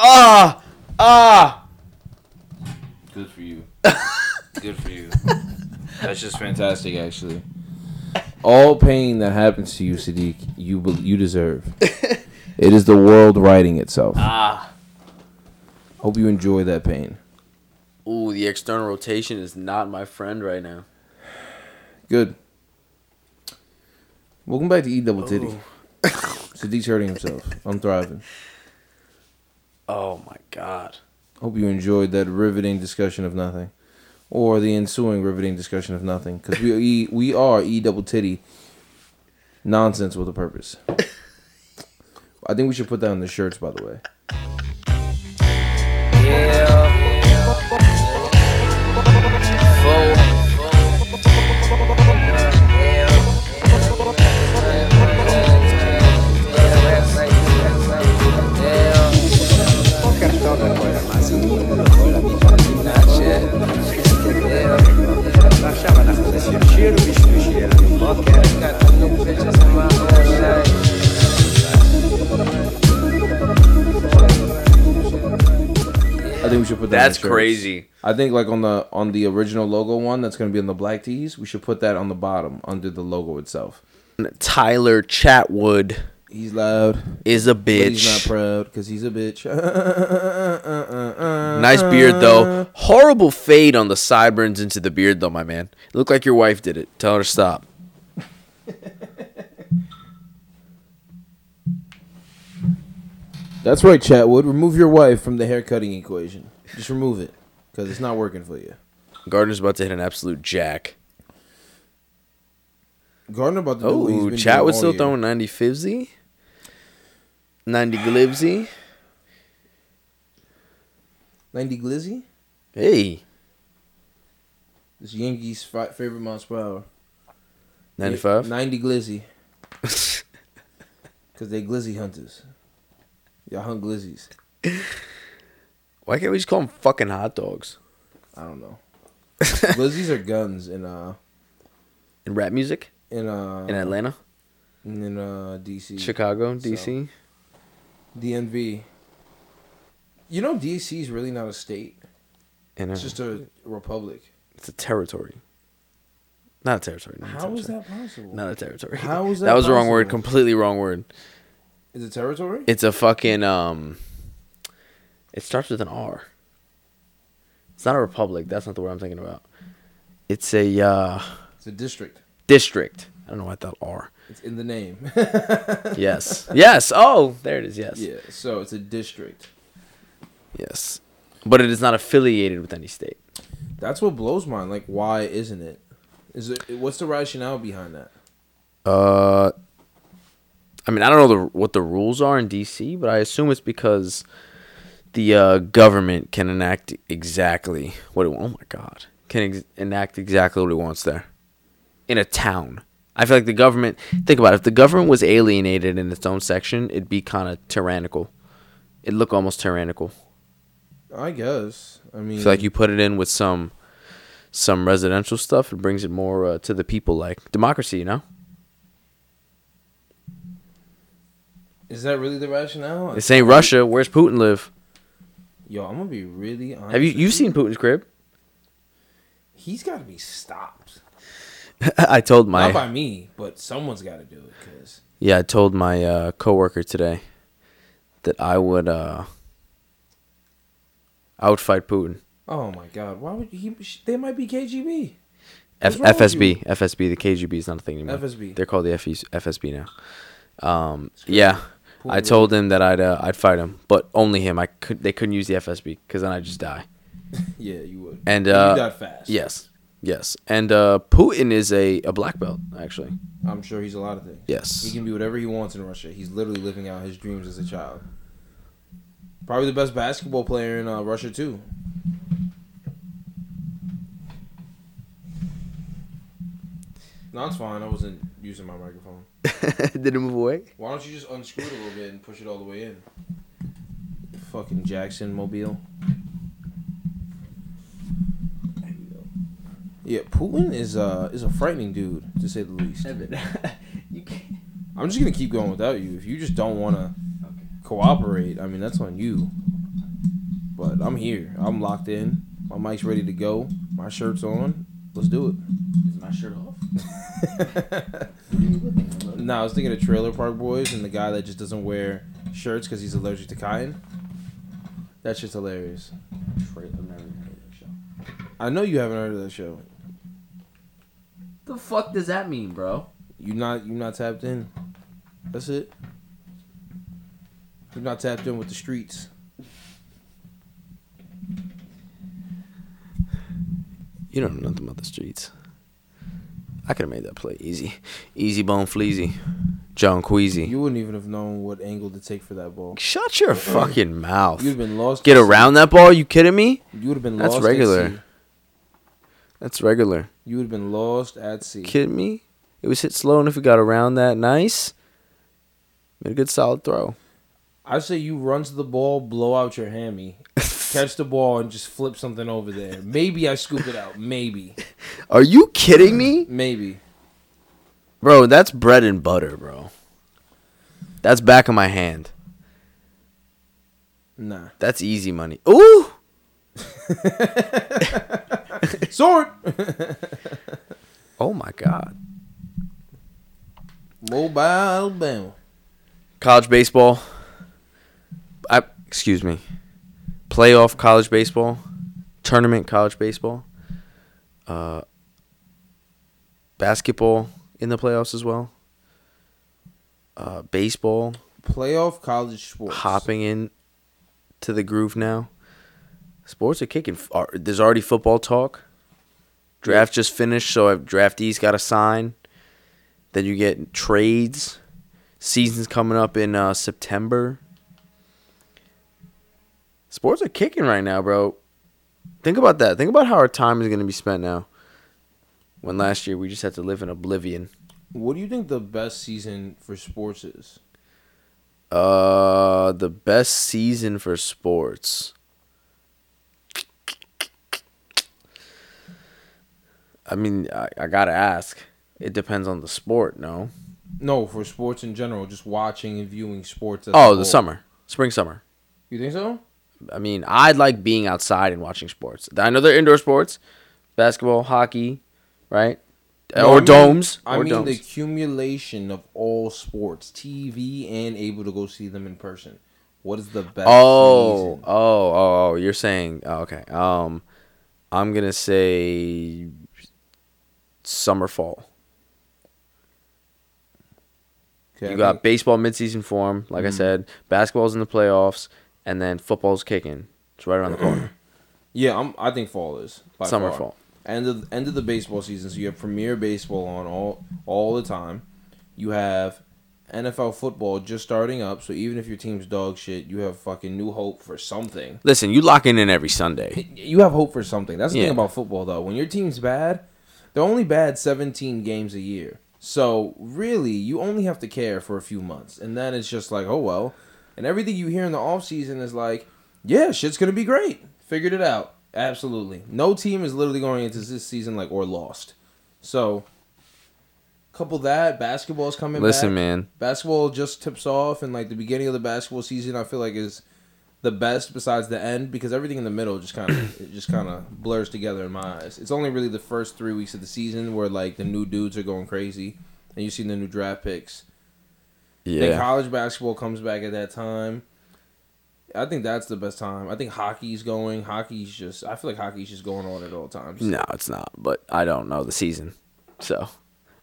Ah, ah. Good for you. Good for you. That's just fantastic, actually. All pain that happens to you, Sadiq, you be- you deserve. it is the world writing itself. Ah. Hope you enjoy that pain. Ooh, the external rotation is not my friend right now. Good. Welcome back to E Double Titty. Sadiq's hurting himself. I'm thriving. Oh my god. Hope you enjoyed that riveting discussion of nothing, or the ensuing riveting discussion of nothing, because we e, we are E Double Titty. Nonsense with a purpose. I think we should put that on the shirts, by the way. I think we should put that. That's crazy. I think like on the on the original logo one that's gonna be on the black tees, we should put that on the bottom under the logo itself. Tyler Chatwood He's loud, is a but he's not proud because he's a bitch. Nice beard though. Horrible fade on the sideburns into the beard though, my man. Look like your wife did it. Tell her to stop. That's right, Chatwood. Remove your wife from the haircutting equation. Just remove it because it's not working for you. Gardner's about to hit an absolute jack. Gardner about to do what he's Oh, been doing was all still year. throwing 90 fivsy. 90 glibsy. 90 glizzy. Hey. This Yankees' fi- favorite miles per hour. 95. 90 glizzy. Because they glizzy hunters. Y'all hunt glizzies. Why can't we just call them fucking hot dogs? I don't know. glizzies are guns in uh In rap music? in uh In Atlanta? in uh DC Chicago? So- DC? DNV. You know DC is really not a state. In It's just a republic. it's a territory. Not a territory. Not a How is territory. that possible? Not a territory. How is that that was the wrong word. Completely wrong word. Is it territory? It's a fucking um. It starts with an R. It's not a republic. That's not the word I'm thinking about. It's a uh, It's a district. district. I don't know why that R. It's in the name. Yes. yes. Oh, there it is. Yes. yeah, so it's a district. Yes. But it is not affiliated with any state. That's what blows mine. Like, why isn't it? Is it? What's the rationale behind that? Uh, I mean, I don't know the, what the rules are in DC, but I assume it's because the uh, government can enact exactly what it. Oh my God, can ex- enact exactly what it wants there in a town. I feel like the government. Think about it. If the government was alienated in its own section, it'd be kind of tyrannical. It'd look almost tyrannical. I guess. I mean, I feel like you put it in with some some residential stuff, it brings it more uh, to the people, like democracy. You know. Is that really the rationale? This ain't Russia. Where's Putin live? Yo, I'm gonna be really honest. Have you you seen Putin's crib? He's got to be stopped. I told my Not by me, but someone's got to do it. Cause yeah, I told my uh, coworker today that I would uh, I would fight Putin. oh my god, why would he? They might be KGB. F- FSB, FSB, the KGB is not a thing anymore. FSB. They're called the FEs FSB now. Um, yeah, I told him that I'd uh, I'd fight him, but only him. I could they couldn't use the FSB because then I'd just die. Yeah, you would. And, you uh, died fast. Yes, yes, and uh, Putin is a, a black belt actually. I'm sure he's a lot of things. Yes. He can be whatever he wants in Russia. He's literally living out his dreams as a child. Probably the best basketball player in uh, Russia too. No, it's fine. I wasn't using my microphone. Did it move away? Why don't you just unscrew it a little bit and push it all the way in? Fucking Jackson Mobile. There you go. Yeah, Putin is uh is a frightening dude to say the least. you can't. I'm just gonna keep going without you. If you just don't want to cooperate, I mean that's on you. But I'm here. I'm locked in. My mic's ready to go. My shirt's on. Let's do it. Is my shirt off? Nah, I was thinking of Trailer Park Boys and the guy that just doesn't wear shirts because he's allergic to cotton. That shit's hilarious. I know you haven't heard of that show. The fuck does that mean, bro? You not you not tapped in. That's it. You're not tapped in with the streets. You don't know nothing about the streets. I could have made that play easy. Easy bone fleazy. John Queasy. You wouldn't even have known what angle to take for that ball. Shut your fucking mouth. You'd have been lost. Get around that ball? You kidding me? You would have been That's lost. regular. At sea. That's regular. You would have been lost at sea. Kidding me? It was hit slow, and if we got around that nice, made a good solid throw. I say you run to the ball, blow out your hammy, catch the ball, and just flip something over there. Maybe I scoop it out. Maybe. Are you kidding me? Maybe. Bro, that's bread and butter, bro. That's back of my hand. Nah. That's easy money. Ooh! Sword. Oh my god. Mobile Alabama. College baseball. Excuse me. Playoff college baseball. Tournament college baseball. Uh basketball in the playoffs as well. Uh baseball Playoff college sports. hopping in to the groove now. Sports are kicking. There's already football talk. Draft just finished, so if draftees got to sign. Then you get trades. Season's coming up in uh, September. Sports are kicking right now, bro. Think about that. Think about how our time is going to be spent now. When last year we just had to live in oblivion. What do you think the best season for sports is? Uh, the best season for sports. I mean, I, I gotta ask. It depends on the sport, no? No, for sports in general, just watching and viewing sports. Oh, the whole. summer, spring, summer. You think so? I mean, I like being outside and watching sports. I know they're indoor sports, basketball, hockey, right? No, or I mean- domes. I or mean the domes. accumulation of all sports, TV, and able to go see them in person. What is the best? Oh, season? oh, oh, oh, you're saying oh, okay. Um, I'm gonna say summer fall. Okay, I You got think- baseball midseason form, like I Mhm. said. Basketball's in the playoffs, and then football's kicking. It's right around the corner. yeah, I'm, I think fall is by Summer far. fall. End of end of the baseball season, so you have Premier Baseball on all all the time. You have NFL football just starting up, so even if your team's dog shit, you have fucking new hope for something. Listen, you locking in every Sunday. You have hope for something. That's the Yeah. thing about football, though. When your team's bad, they're only bad 17 games a year. So really, you only have to care for a few months, and then it's just like, oh well. And everything you hear in the off season is like, yeah, shit's gonna be great. Figured it out. Absolutely. No team is literally going into this season like or lost. So, couple that basketball's coming. Listen, back. man. basketball just tips off and like the beginning of the basketball season i feel like is the best besides the end because everything in the middle just kind of it just kind of blurs together in my eyes it's only really the first three weeks of the season where like the new dudes are going crazy and you see the new draft picks then Yeah. college basketball comes back at that time i think that's the best time i think hockey's going hockey's just i feel like hockey's just going on at all times No, it's not. But I don't know the season, so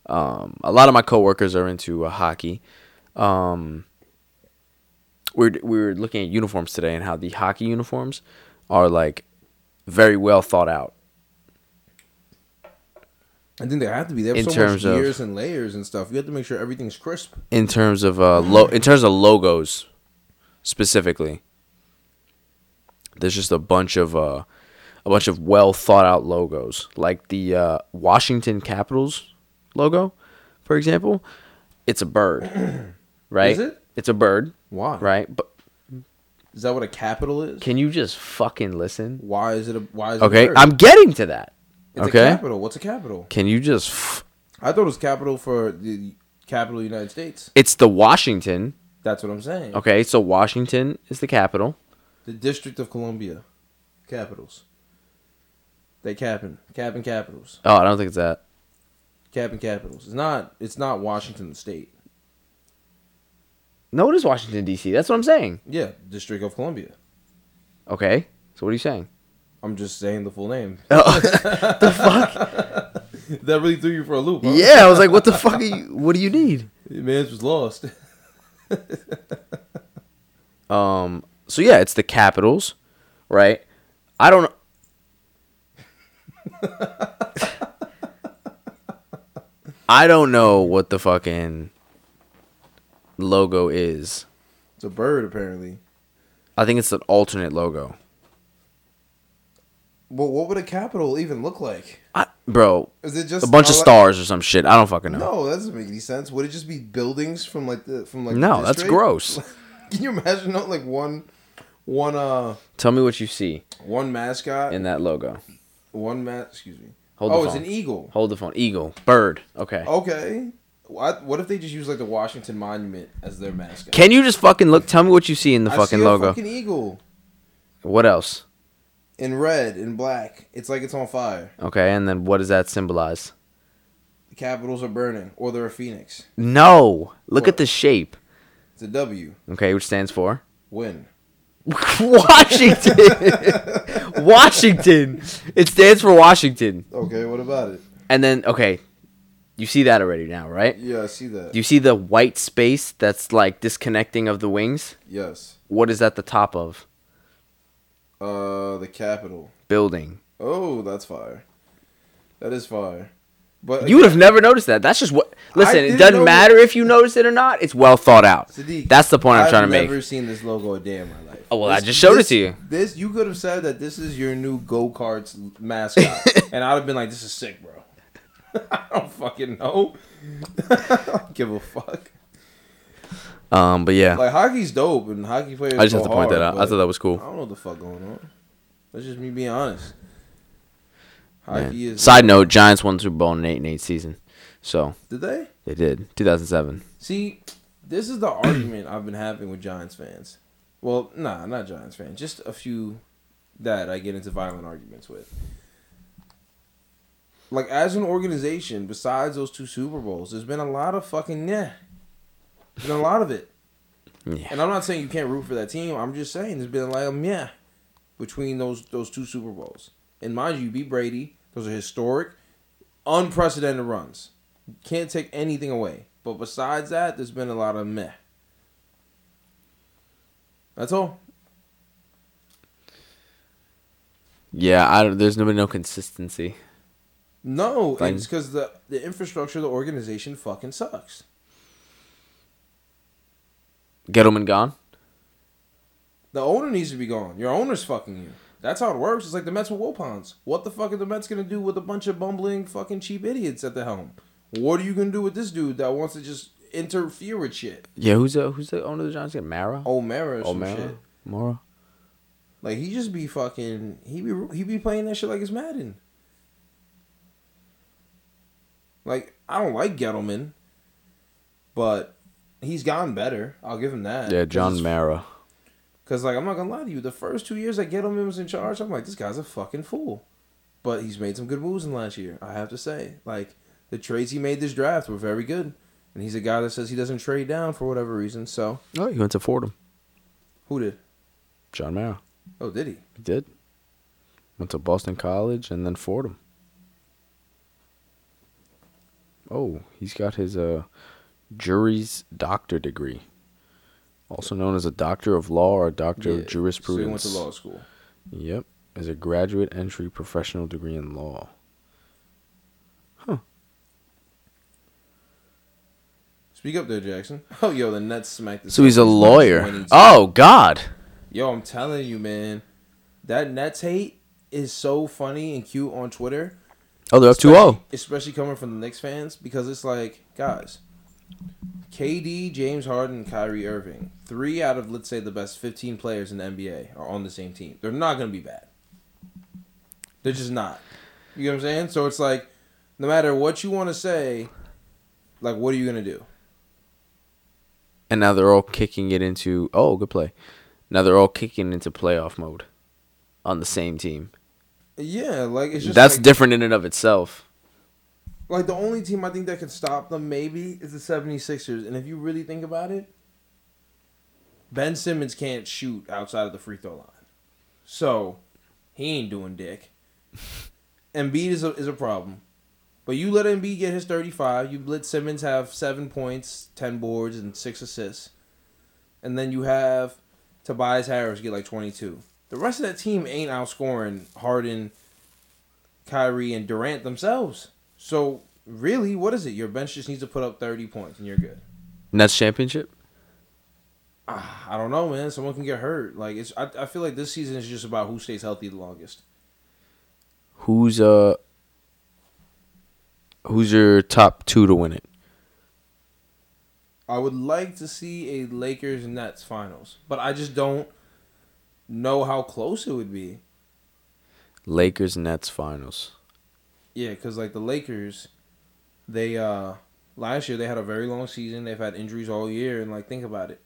um, a lot of my coworkers are into uh, hockey. Um, we're we were looking at uniforms today and how the hockey uniforms are like very well thought out. I think they have to be. They have In so terms much of- gears and layers and stuff. You have to make sure everything's crisp. In terms of uh lo- in terms of logos specifically there's just a bunch of uh a bunch of well thought out logos. Like the uh Washington Capitals logo for example it's a bird right? Is it? it's a bird why? right? But is that what a capital is? can you just fucking listen? Why is it a why is it a okay? I'm getting to that It's okay a capital. What's a capital? can you just f- I thought it was capital for the capital of the United States. it's the Washington That's what I'm saying. okay so Washington is the capital The District of Columbia, Capitals. They capping, capping Capitals, Oh, I don't think it's that. capping Capitals. It's not. It's not Washington State. No, it is Washington D.C. That's what I'm saying. Yeah, District of Columbia. Okay. So what are you saying? I'm just saying the full name. Oh, the fuck? that really threw you for a loop. Huh? Yeah, I was like, what the fuck? Are you, what do you need? Man's was lost. Um. So yeah, it's the Capitals, right? I don't. I don't know what the fucking logo is. It's a bird, apparently. I think it's an alternate logo. Well, what would a capital even look like? I, bro, Is it just a bunch of stars or some shit. I don't fucking know. No, that doesn't make any sense. Would it just be buildings from like the from like? the No, that's gross. Can you imagine not like one, one uh, Tell me what you see one mascot, in that logo. one mat. Excuse me. Hold oh, it's an eagle. Hold the phone. Eagle, bird. Okay. Okay. What, what if they just use like the Washington Monument as their mascot? Can you just fucking look? Tell me what you see in the I fucking see a logo. fucking eagle What else? In red and black. It's like it's on fire. Okay, and then what does that symbolize? The capitals are burning, or they're a phoenix. No. Look What? at the shape. It's a W. Okay, which stands for Win. Washington. Washington. It stands for Washington. Okay, what about it? And then okay, you see that already now, right? Yeah, I see that. Do you see the white space that's like disconnecting of the wings? yes. What is at the top of? Uh, the capital. Building. Oh, that's fire. That is fire. But You would have never noticed that. That's just what. Listen, it doesn't matter if you notice it or not. It's well thought out. Sadiq, That's the point I'm I've trying to make. I've never seen this logo a day in my life. Oh, well, I just showed it to you. This you could have said that this is your new go karts mascot, and I'd have been like, "This is sick, bro." I don't fucking know. I don't give a fuck. Um, but yeah, Like hockey's dope, and hockey players. I just have to point that out. I thought that was cool. I don't know what the fuck going on. That's just me being honest. Man. Hockey is. Side note: Giants won Super Bowl in an eight and eight season, so Did they? they did. 2007. See, this is the argument I've been having with Giants fans. Well, nah, not Giants fans. Just a few that I get into violent arguments with. Like as an organization, besides those two Super Bowls, there's been a lot of fucking yeah. Been a lot of it. Yeah. And I'm not saying you can't root for that team. I'm just saying there's been like a yeah between those those two Super Bowls. And mind you, you beat Brady. Those are historic, unprecedented runs. Can't take anything away. But besides that, there's been a lot of meh. That's all. Yeah, I don't, there's no no consistency. No, Fine. it's because the the infrastructure of the organization fucking sucks. Gettleman gone. The owner needs to be gone. Your owner's fucking you. That's how it works. It's like the Mets with Wilpons. What the fuck are the Mets gonna do with a bunch of bumbling fucking cheap idiots at the helm? What are you gonna do with this dude that wants to just interfere with shit? Yeah, who's the who's the owner of the Giants? again? Mara. O'Mara or some O'Mara. shit. Mara. Like he just be fucking. He be he be playing that shit like it's Madden. Like I don't like Gettleman, but he's gotten better. I'll give him that. Yeah, John Mara. Because like I'm not gonna lie to you, the first two years that Gettleman was in charge, I'm like this guy's a fucking fool. But he's made some good moves in last year. I have to say, like the trades he made this draft were very good, and he's a guy that says he doesn't trade down for whatever reason. So Oh, he went to Fordham. who did? John Mara. Oh, did he? He did. Went to Boston College and then Fordham. Oh, he's got his uh juris doctor degree. Also known as a doctor of law or a doctor Yeah, of jurisprudence. So he went to law school. Yep, is a graduate entry professional degree in law. Huh. Speak up there, Jackson. Oh, yo, the Nets smacked. the So he's a lawyer. 22. Oh God. Yo, I'm telling you, man, that Nets hate is so funny and cute on Twitter. Oh, they're up 2-0. Especially coming from the Knicks fans because it's like, guys, KD, James Harden, Kyrie Irving, three out of let's say the best 15 players in the NBA are on the same team. They're not gonna be bad. They're just not. You know what I'm saying? So it's like, no matter what you want to say, like, what are you gonna do? and now they're all kicking it into oh good play Now they're all kicking into playoff mode on the same team. Yeah, like it's just That's like, different in and of itself. Like the only team I think that could stop them maybe is the 76ers. And if you really think about it, Ben Simmons can't shoot outside of the free throw line. So he ain't doing dick. Embiid is a, is a problem. But you let Embiid get his 35. You let Simmons have seven points, 10 boards, and six assists. And then you have Tobias Harris get like 22. The rest of that team ain't outscoring Harden, Kyrie, and Durant themselves. So really, what is it? Your bench just needs to put up 30 points and you're good. Nets championship. Ah, I don't know, man. Someone can get hurt. Like it's. I, I feel like this season is just about who stays healthy the longest. Who's uh Who's your top two to win it? I would like to see a Lakers Nets finals, but I just don't know how close it would be. Lakers Nets finals. Yeah, because like the Lakers, they uh last year they had a very long season. They've had injuries all year, and like think about it,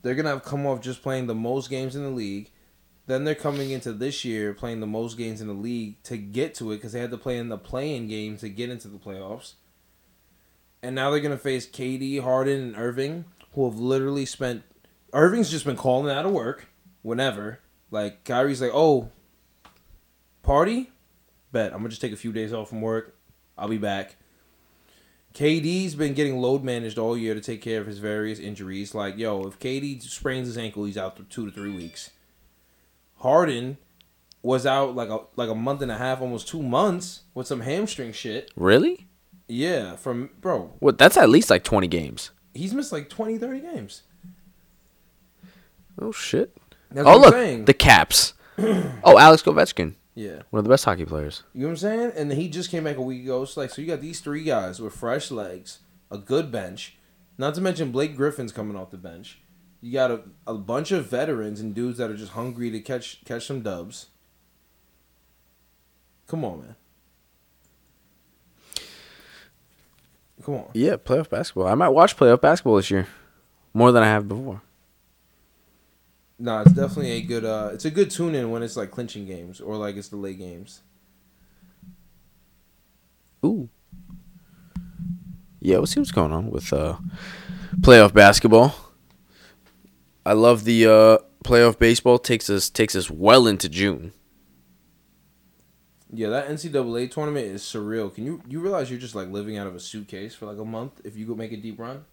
they're gonna have come off just playing the most games in the league. Then they're coming into this year playing the most games in the league to get to it because they had to play in the play-in game to get into the playoffs. And now they're gonna face KD, Harden, and Irving, who have literally spent. Irving's just been calling out of work whenever. Like Kyrie's like, oh, party, bet I'm gonna just take a few days off from work. I'll be back. KD's been getting load managed all year to take care of his various injuries. Like, yo, if KD sprains his ankle, he's out for two to three weeks. Harden was out like a like a month and a half, almost two months with some hamstring shit. Really? Yeah, from bro, What? That's at least like twenty games. he's missed like 20, 30 games. Oh shit. That's oh look, the Caps. oh, Alex Ovechkin, yeah. one of the best hockey players. You know what I'm saying? And he just came back a week ago. It's like so you got these three guys with fresh legs, a good bench. Not to mention Blake Griffin's coming off the bench. You got a, a bunch of veterans and dudes that are just hungry to catch catch some dubs. Come on, man. Come on. Yeah, playoff basketball. I might watch playoff basketball this year, more than I have before. Nah, it's definitely a good uh it's a good tune in when it's like clinching games or like it's the late games. Ooh. Yeah, we'll see what's going on with uh, playoff basketball. I love the uh, playoff baseball takes us takes us well into June. Yeah, that NCAA tournament is surreal. Can you you realize you're just like living out of a suitcase for like a month if you go make a deep run?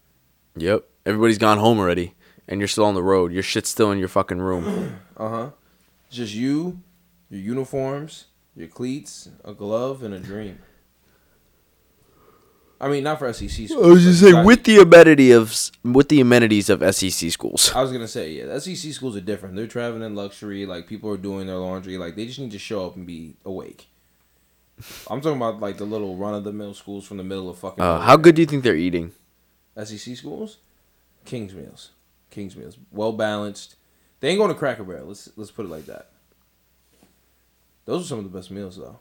Yep, everybody's gone home already, and you're still on the road. Your shit's still in your fucking room. Uh huh. Just you, your uniforms, your cleats, a glove, and a dream. I mean, not for SEC schools. I was just saying with the amenities of with the amenities of SEC schools. I was gonna say, yeah, SEC schools are different. They're traveling in luxury. Like people are doing their laundry. Like they just need to show up and be awake. I'm talking about like the little run of the mill schools from the middle of fucking. Uh, how good do you think they're eating? SEC schools? King's meals. King's meals. Well balanced. They ain't going to Cracker Barrel. Let's let's put it like that. Those are some of the best meals though.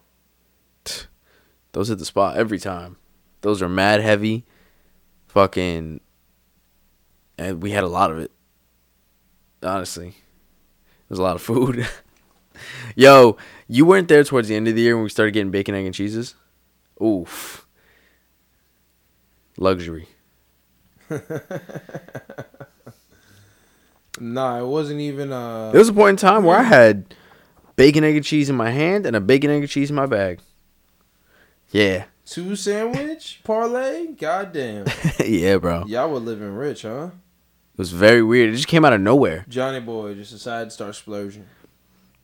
Those hit the spot every time. Those are mad heavy. Fucking. And we had a lot of it. Honestly. There's a lot of food. Yo, you weren't there towards the end of the year when we started getting bacon, egg, and cheeses? Oof. Luxury. Nah, it wasn't even uh There was a point in time where I had bacon, egg, and cheese in my hand and a bacon, egg, and cheese in my bag. Yeah. two sandwich parlay? Goddamn. yeah, bro. Y'all were living rich, huh? It was very weird. It just came out of nowhere. Johnny Boy just decided to start splurging.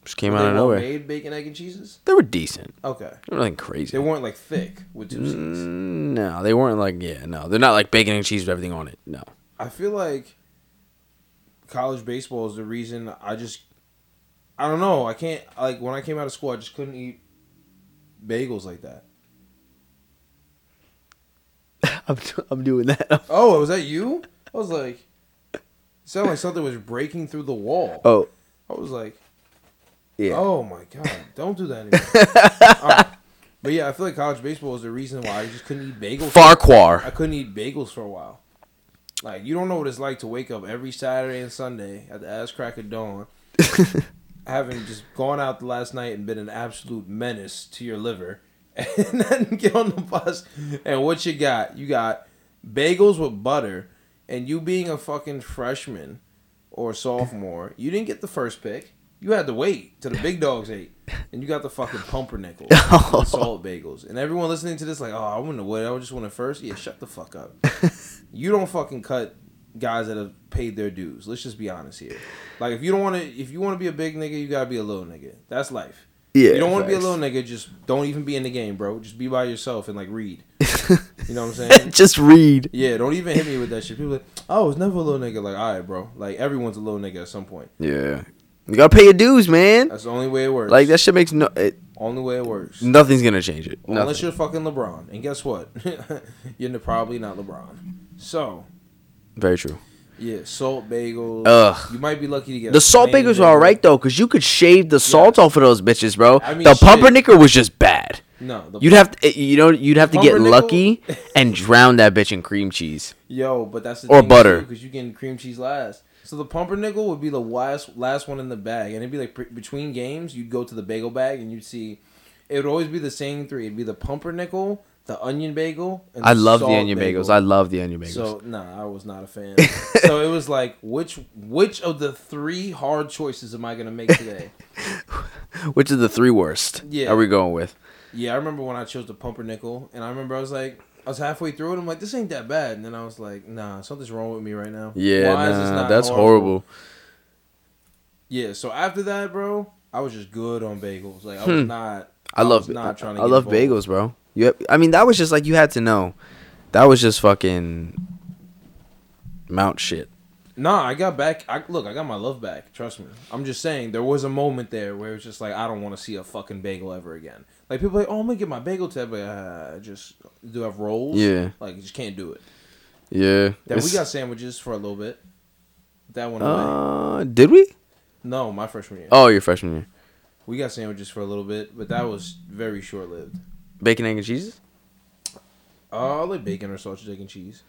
Just came Were out of nowhere. Made bacon, egg, and cheeses? They were decent. Okay. They were nothing crazy. They weren't like thick with two Mm, No, they weren't like yeah, no. They're not like bacon and cheese with everything on it. No. I feel like college baseball is the reason I just I don't know. I can't like when I came out of school I just couldn't eat bagels like that. I'm, I'm doing that. Oh, was that you? I was like it sounded like something was breaking through the wall. Oh, I was like, yeah. oh my god, don't do that anymore. Alright. Uh, but yeah, I feel like college baseball is the reason why I just couldn't eat bagels. Farquhar. I couldn't eat bagels for a while. Like you don't know what it's like to wake up every Saturday and Sunday at the ass crack of dawn, having just gone out the last night and been an absolute menace to your liver, and then get on the bus and what you got? You got bagels with butter, and you being a fucking freshman or sophomore, you didn't get the first pick. You had to wait till the big dogs ate, and you got the fucking pumpernickel, the salt bagels, and everyone listening to this like, oh, I wouldn't have waited. I just went first. Yeah, shut the fuck up. you don't fucking cut guys that have paid their dues. Let's just be honest here. Like if you don't want to, if you want to be a big nigga, you gotta be a little nigga. That's life. Yeah, you don't want to be a little nigga. Just don't even be in the game, bro. Just be by yourself and like read. You know what I'm saying? Just read. Yeah, don't even hit me with that shit. People like, oh, it's never a little nigga. Like, all right, bro. Like everyone's a little nigga at some point. Yeah. You gotta pay your dues, man. That's the only way it works. Like that shit makes no. It, only way it works. nothing's gonna change it. Unless Nothing. you're fucking LeBron, and guess what? you're probably not LeBron. So Very true. yeah, salt bagels. Ugh. You might be lucky to get The salt bagels are all right though, cause you could shave the salt off of those bitches, bro. I mean, the shit. pumpernickel was just bad. No, the You'd have to, you know, you'd have to get lucky and drown that bitch in cream cheese. Yo, but that's the Or thing butter. because you getting cream cheese last. So the pumpernickel would be the last last one in the bag, and it'd be like pre- between games, you'd go to the bagel bag and you'd see. It would always be the same three. It'd be the pumpernickel, the onion bagel, and I the love the onion bagel. bagels. I love the onion bagels. So nah, I was not a fan. so it was like, which which of the three hard choices am I gonna make today? Which is the three worst? Yeah. Are we going with? yeah, I remember when I chose the pumpernickel, and I remember I was like, I was halfway through it. I'm like, this ain't that bad, and then I was like, nah, something's wrong with me right now. Yeah, Why is this nah, that's horrible? horrible. Yeah, so after that, bro, I was just good on bagels. Like I was hmm. not. I love not trying to I love bagels, bro. You have, I mean, that was just like you had to know. That was just fucking mount shit. Nah, I got back. I look, I got my love back. Trust me. I'm just saying there was a moment there where it was just like I don't want to see a fucking bagel ever again. Like people are like, oh, I'm gonna get my bagel tab, but uh, just do I have rolls. Yeah. like you just can't do it. Yeah. Then we got sandwiches for a little bit. That went away. Uh, did we? No, my freshman year. Oh, your freshman year. We got sandwiches for a little bit, but that was very short lived. Bacon, egg, and cheese. Uh, I like bacon or sausage, egg, and cheese.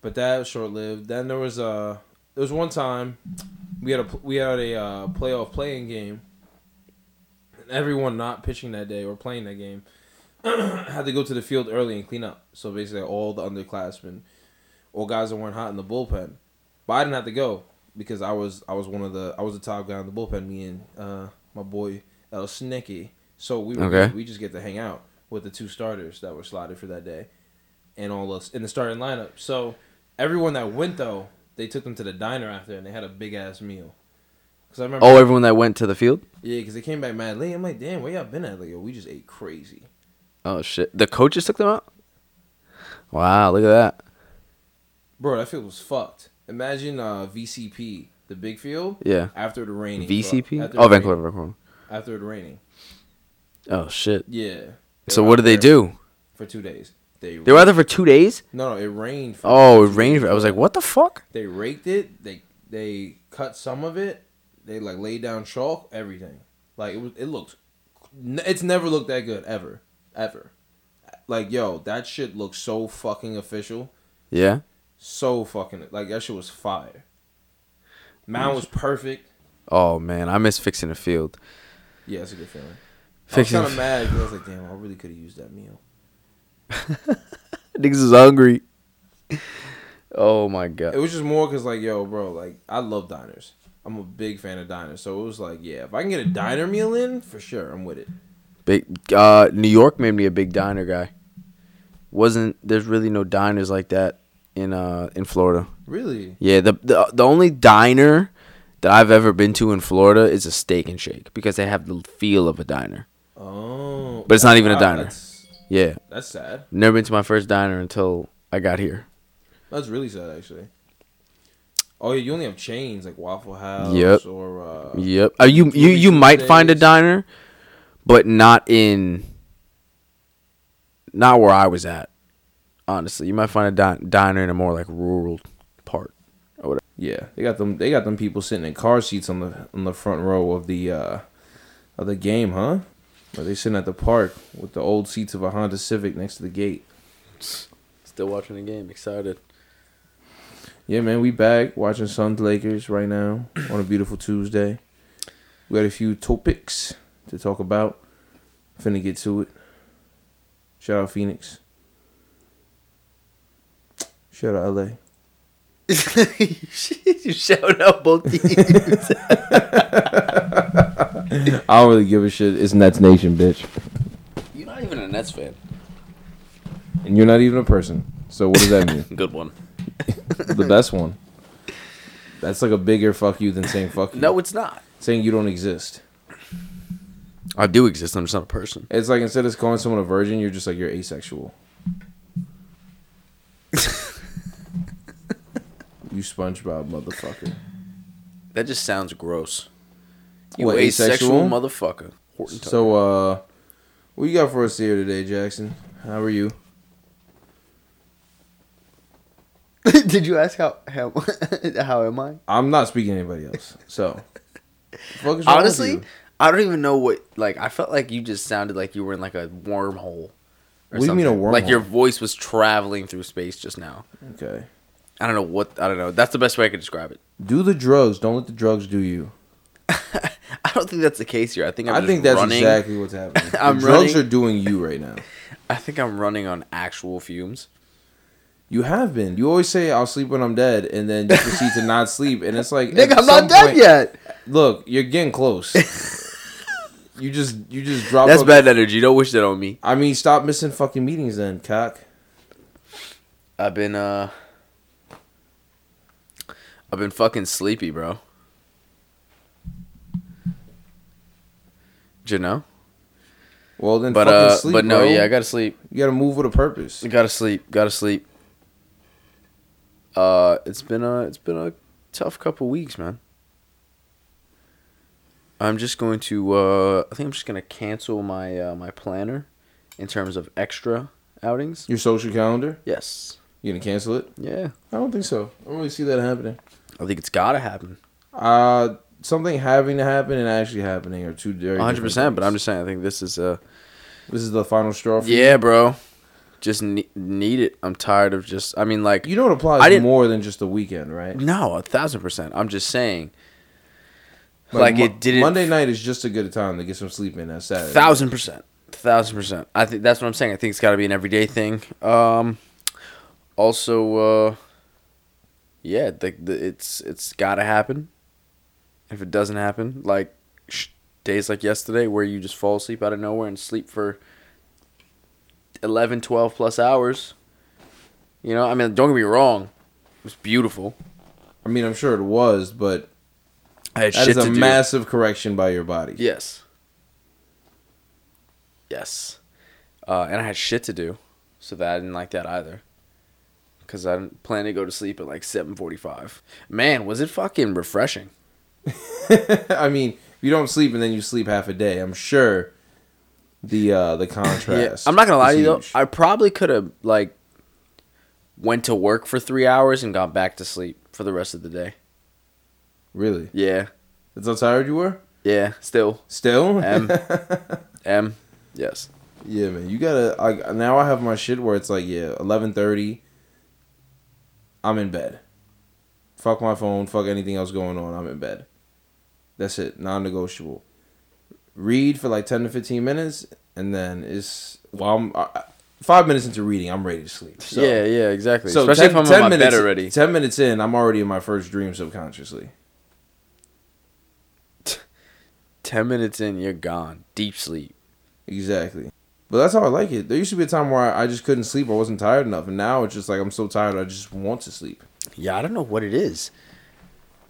But that was short lived. Then there was uh there was one time we had a we had a uh, playoff playing game. Everyone not pitching that day or playing that game had to go to the field early and clean up. So basically, all the underclassmen or guys that weren't hot in the bullpen. But I didn't have to go because I was I was one of the I was the top guy in the bullpen. Me and uh, my boy El Snicky. So we were Okay. we just get to hang out with the two starters that were slotted for that day, and all us in the starting lineup. So everyone that went though, they took them to the diner after, and they had a big ass meal. Cause I remember, Oh, everyone that went to the field. yeah, because they came back mad late. I'm like, damn, where y'all been at? Like, yo, we just ate crazy. Oh shit! The coaches took them out. Wow, look at that. Bro, that field was fucked. Imagine uh, VCP, the big field, Yeah. after the raining. VCP. After Oh, Van Cortlandt, Vancouver. After the raining. Oh shit. Yeah. So what did they do? For two days. They, They were out there for two days. No, no, it rained. For Oh, it rained. days. I was like, what the fuck? They raked it. They they cut some of it. They like laid down chalk. Everything. Like it was. It looked. It's never looked that good ever, ever. Like yo, that shit looks so fucking official. Yeah. So fucking like that shit was fire. Mound was perfect. Oh man, I miss fixing the field. Yeah, it's a good feeling. Fixing. I was kind of mad because I was like, damn, I really could have used that meal. Niggas is hungry. Oh my god. It was just more because like, yo, bro, like I love diners. I'm a big fan of diners, so it was like, yeah, if I can get a diner meal in, for sure, I'm with it. Big. Uh, New York made me a big diner guy. Wasn't there's really no diners like that in uh in Florida. Really? Yeah, the the the only diner that I've ever been to in Florida is a Steak and Shake because they have the feel of a diner. Oh, But it's not even a diner. That's, Yeah, that's sad. never been to my first diner until I got here. That's really sad, actually. Oh you only have chains like Waffle House Yep. or uh, Yep. Uh, you you you might find a diner, but not in. Not where I was at. Honestly, you might find a di- diner in a more like rural part. or whatever. yeah. They got them. They got them people sitting in car seats on the on the front row of the uh of the game, huh? Or they sitting at the park with the old seats of a Honda Civic next to the gate. Still watching the game, excited. Yeah, man, we back watching Suns Lakers right now on a beautiful Tuesday. We got a few topics to talk about. Finna get to it. Shout out Phoenix. Shout out LA. you shout out both teams. I don't really give a shit. It's Nets Nation, bitch. You're not even a Nets fan. And you're not even a person. So what does that mean? Good one. the best one. That's like a bigger fuck you than saying fuck you. No, it's not. Saying you don't exist. I do exist. I'm just not a person. It's like instead of calling someone a virgin, you're just like you're asexual. you SpongeBob motherfucker. That just sounds gross. You What, asexual, asexual? motherfucker. Horton So uh what you got for us here today, Jackson? How are you? did you ask how how how am I? I'm not speaking to anybody else. So fuck is wrong with Honestly. I don't even know what. Like, I felt like you just sounded like you were in like a wormhole. or What do you mean a something. Like your voice was traveling through space just now. Okay. I don't know what. I don't know. That's the best way I could describe it. Do the drugs. Don't let the drugs do you. I don't think that's the case here. I think I'm I think that's running. exactly what's happening. The I'm drugs running- are doing you right now. I think I'm running on actual fumes. You have been. You always say I'll sleep when I'm dead, and then you proceed to not sleep, and it's like Nigga, I'm not dead point- yet. Look, you're getting close. you just you just drop. That's up- bad energy. Don't wish that on me. I mean, stop missing fucking meetings, then, cock. I've been uh. I've been fucking sleepy, bro. Did you know? Well, then, But fucking uh, sleep, but no, bro. yeah, I gotta sleep. You gotta move with a purpose. You gotta sleep. Gotta sleep. Uh, it's been a it's been a tough couple weeks, man. I'm just going to. Uh, I think I'm just gonna cancel my uh, my planner, in terms of extra outings. Your social calendar. Yes. You gonna cancel it? Yeah. I don't think so. I don't really see that happening. I think it's gotta happen. Uh, something having to happen and actually happening are two very. 100. different percent But I'm just saying. I think this is uh. This is the final straw. For you. Yeah, bro. Just ne- need it. I'm tired of just. I mean, like You know it applies I didn't- more than just the weekend, right? no, a thousand percent. I'm just saying. Like, Mo- it didn't. Monday night is just a good time to get some sleep in. That Saturday. Thousand percent, thousand percent. I think that's what I'm saying. I think it's got to be an everyday thing. Um, also, uh, yeah, the, the, it's it's got to happen. If it doesn't happen, like sh- days like yesterday, where you just fall asleep out of nowhere and sleep for 11, 12 plus hours. You know, I mean, don't get me wrong, it was beautiful. I mean, I'm sure it was, but I had that shit is to a do. massive correction by your body. Yes. Yes. Uh, and I had shit to do, so that I didn't like that either. Cause I didn't plan to go to sleep at like seven forty-five. Man, was it fucking refreshing? I mean, if you don't sleep and then you sleep half a day, I'm sure the uh the Yeah. I'm not gonna lie to you though. I probably could have like went to work for three hours and got back to sleep for the rest of the day. really. Yeah, That's how tired you were. yeah. Still, Still. M. M. Yes. yeah, man. You gotta. I now I have my shit where it's like yeah, eleven thirty. I'm in bed. Fuck my phone. Fuck anything else going on. I'm in bed. That's it. Non-negotiable. Read for like ten to fifteen minutes, and then it's well, I'm I, five minutes into reading. I'm ready to sleep. So, yeah, yeah, exactly. So Especially 10, if I'm 10 on minutes, bed already. Ten minutes in, I'm already in my first dream subconsciously. Ten minutes in, you're gone. Deep sleep. Exactly. But that's how I like it. There used to be a time where I, I just couldn't sleep. I wasn't tired enough, and now it's just like I'm so tired. I just want to sleep. Yeah, I don't know what it is.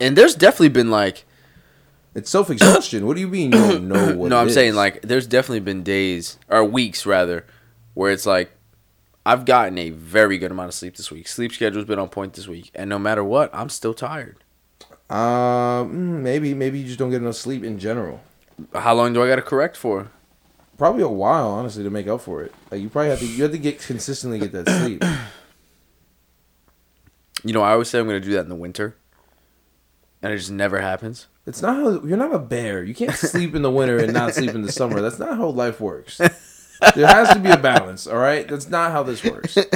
And there's definitely been like It's self exhaustion. what do you mean you don't know what? no, I'm saying like there's definitely been days or weeks rather where it's like I've gotten a very good amount of sleep this week. Sleep schedule's been on point this week, and no matter what, I'm still tired. Um, maybe maybe you just don't get enough sleep in general. How long do I got to correct for? Probably a while, honestly, to make up for it. Like you probably have to you have to get consistently get that sleep. You know, I always say I'm going to do that in the winter, and it just never happens. It's not how you're not a bear. You can't sleep in the winter and not sleep in the summer. That's not how life works. There has to be a balance, all right? That's not how this works.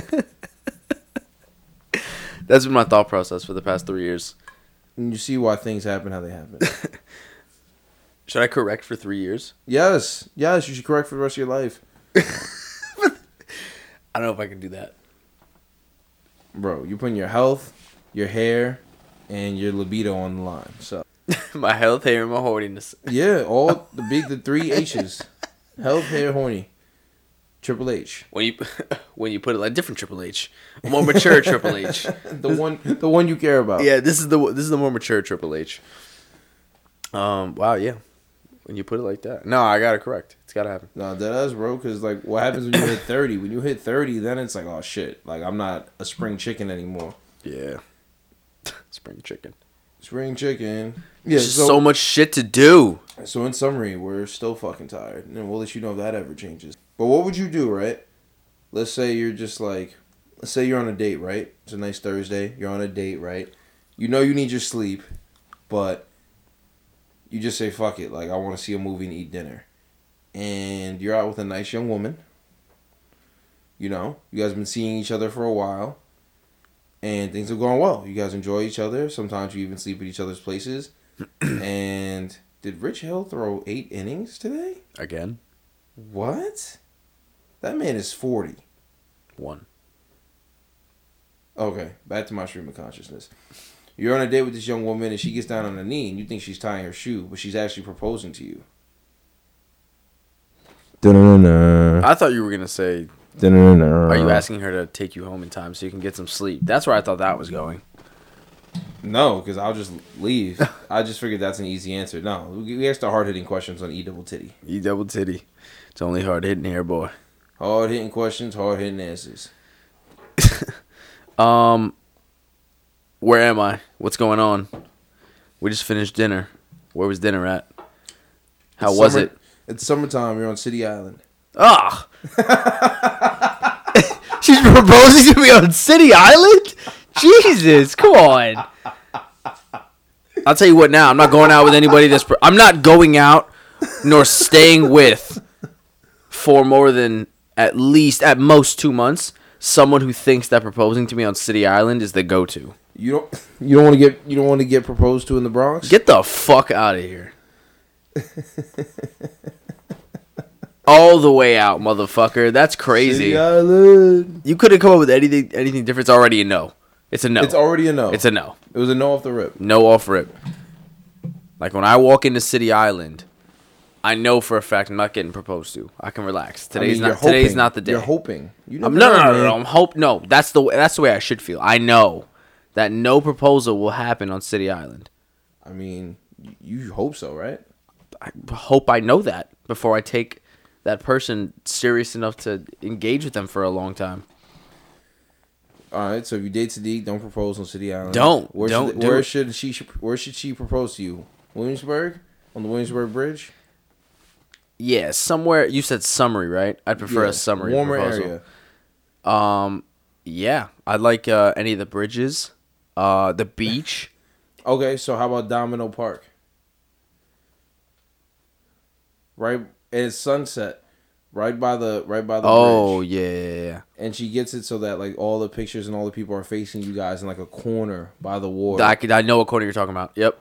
That's been my thought process for the past three years. And you see why things happen how they happen. Should I correct for three years? yes, yes, you should correct for the rest of your life, I don't know if I can do that. bro. You're putting your health, your hair, and your libido on the line. So my health, hair, and my horniness. yeah, all the big the three H's: health, hair, horny. Triple H, When you when you put it like different Triple H, a more mature Triple H. the one, the one you care about. Yeah, this is the this is the more mature Triple H. Um. Wow. Yeah. When you put it like that, no, I gotta correct. It's gotta happen. No, that is, bro. Because like, what happens when you hit thirty? When you hit thirty, then it's like, oh shit! Like I'm not a spring chicken anymore. Yeah. Spring chicken. Spring chicken. Yeah. There's so, much shit to do. So in summary, we're still fucking tired, and we'll let you know if that ever changes. But what would you do, right? Let's say you're just like, let's say you're on a date, right? It's a nice Thursday. You're on a date, right? You know you need your sleep, but you just say fuck it. Like I want to see a movie and eat dinner, and you're out with a nice young woman. You know, you guys have been seeing each other for a while, and things are going well. You guys enjoy each other. Sometimes you even sleep at each other's places. and did Rich Hill throw eight innings today? Again. What? That man is 40. One. Okay, back to my stream of consciousness. You're on a date with this young woman and she gets down on her knee and you think she's tying her shoe, but she's actually proposing to you. Dun-dun-dun-dun. I thought you were gonna say, Dun-dun-dun-dun. "Are you asking her to take you home in time so you can get some sleep?" That's where I thought that was going. No, because I'll just leave. I just figured that's an easy answer. No, we asked the hard hitting questions on E double titty. E double titty. It's only hard hitting here, boy. Hard hitting questions, hard hitting answers. Um, where am I? What's going on? We just finished dinner. Where was dinner at? How It's was summer- it? It's summertime. You're on City Island. Ah! She's proposing to me on City Island? Jesus, come on. I'll tell you what now. I'm not going out with anybody that's. Pro- I'm not going out nor staying with for more than at least, at most, two months. Someone who thinks that proposing to me on City Island is the go to. You don't. You don't want to get. You don't want to get proposed to in the Bronx. Get the fuck out of here. All the way out, motherfucker. That's crazy. City Island. You couldn't come up with anything anything different. It's already a no. It's a no. It's already a no. It's a no. It was a no off the rip. No off rip. Like when I walk into City Island, I know for a fact I'm not getting proposed to. I can relax. I mean, Today's not today's not the day. You're hoping. You I'm, never no, no, no, no, no. I'm hope no. That's the way, that's the way I should feel. I know that no proposal will happen on City Island. I mean, you hope so, right? I hope I know that before I take that person serious enough to engage with them for a long time. All right. So if you date Sadiq, don't propose on City Island. Don't. Where Don't Should, do where it. should she? Where should she propose to you? Williamsburg on the Williamsburg Bridge. Yeah, somewhere you said summary, right? I'd prefer Yeah, a summary warmer proposal. area. Um, yeah, I'd like uh, any of the bridges, uh, the beach. Okay, so how about Domino Park? Right, and it's sunset, right by the right by the Oh bridge. yeah, yeah, yeah. And she gets it so that like all the pictures and all the people are facing you guys in like a corner by the water. I could, I know what corner you're talking about. Yep.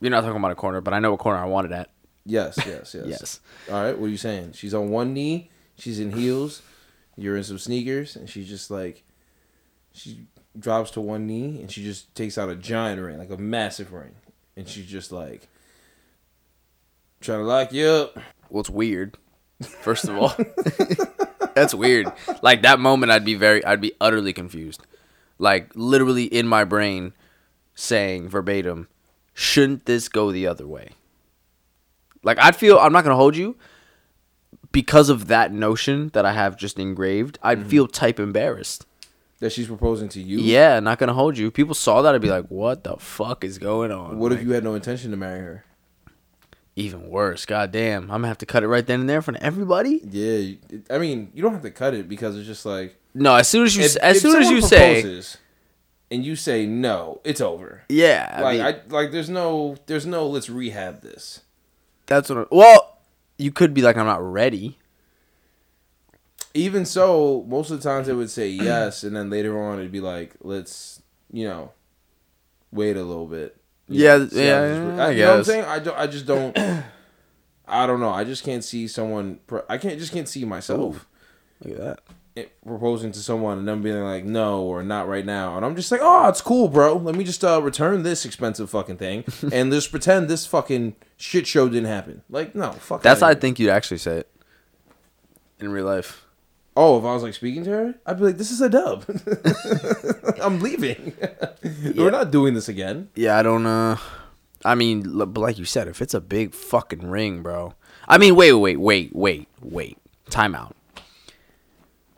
You're not talking about a corner, but I know what corner I wanted at. yes, yes, yes. Yes. All right, what are you saying? She's on one knee, she's in heels, you're in some sneakers, and she's just like, she drops to one knee and she just takes out a giant ring, like a massive ring, and she's just like, trying to lock you up. Well, it's weird. First of all, that's weird. Like that moment, I'd be very, I'd be utterly confused. Like literally in my brain, saying verbatim, "Shouldn't this go the other way?" Like I'd feel, I'm not gonna hold you, because of that notion that I have just engraved. I'd Mm-hmm. feel type embarrassed. That she's proposing to you. Yeah, not gonna hold you. People saw that, I'd be like, "What the fuck is going on?" What if you had no intention to marry her? Even worse. God damn, I'm gonna have to cut it right then and there in front of everybody. Yeah, I mean, you don't have to cut it because it's just like No, as soon as you, if- as if soon as you say, and you say no, it's over. yeah, I like mean, I like, there's no, there's no, let's rehab this. that's what. I, well, you could be like, I'm not ready. Even so, most of the times they would say yes, and then later on it'd be like, let's you know, wait a little bit. Yeah, yeah, I you know what I'm saying? I don't. I just don't. I don't know. I just can't see someone. I can't just can't see myself Look at that. it- proposing to someone and them being like no or not right now, and I'm just like, oh, it's cool, bro. Let me just uh, return this expensive fucking thing and just pretend this fucking shit show didn't happen. Like, no, fuck. That's how I think you'd actually say it in real life. Oh, if I was like speaking to her, I'd be like, "This is a dub. I'm leaving. We're not doing this again." Yeah, I don't uh I mean, but like you said, if it's a big fucking ring, bro. I mean, wait, wait, wait, wait, wait. Time out.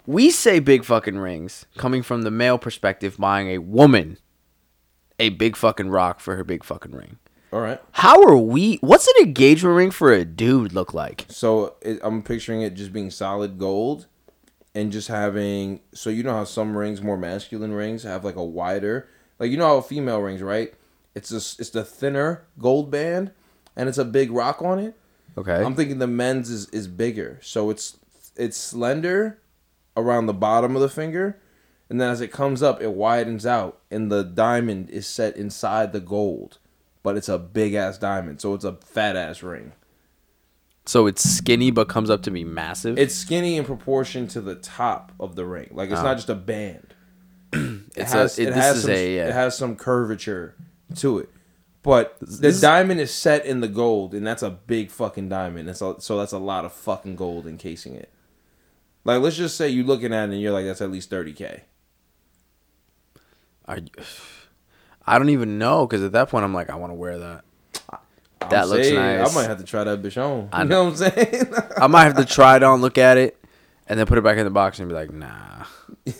We say big fucking rings coming from the male perspective buying a woman a big fucking rock for her big fucking ring. All right. How are we what's an engagement ring for a dude look like? So it, I'm picturing it just being solid gold, and just having. So you know how some rings, more masculine rings, have like a wider, like you know how female rings, right? It's just it's the thinner gold band, and it's a big rock on it. Okay. I'm thinking the men's is, is bigger, so it's it's slender around the bottom of the finger, and then as it comes up, it widens out, and the diamond is set inside the gold, but it's a big ass diamond, so it's a fat ass ring. So it's skinny but comes up to be massive. It's skinny in proportion to the top of the ring, like it's Oh. not just a band. It It's has a- it- it has some a, yeah. it has some curvature to it. But the This diamond is set in the gold, and that's a big fucking diamond. That's a, so that's a lot of fucking gold encasing it. Like, let's just say you're looking at it and you're like, that's at least thirty k. Are I don't even know because at that point I'm like, I want to wear that. That looks nice. I might have to try that bitch on. I you know what I'm saying? I might have to try it on, look at it, and then put it back in the box and be like, nah.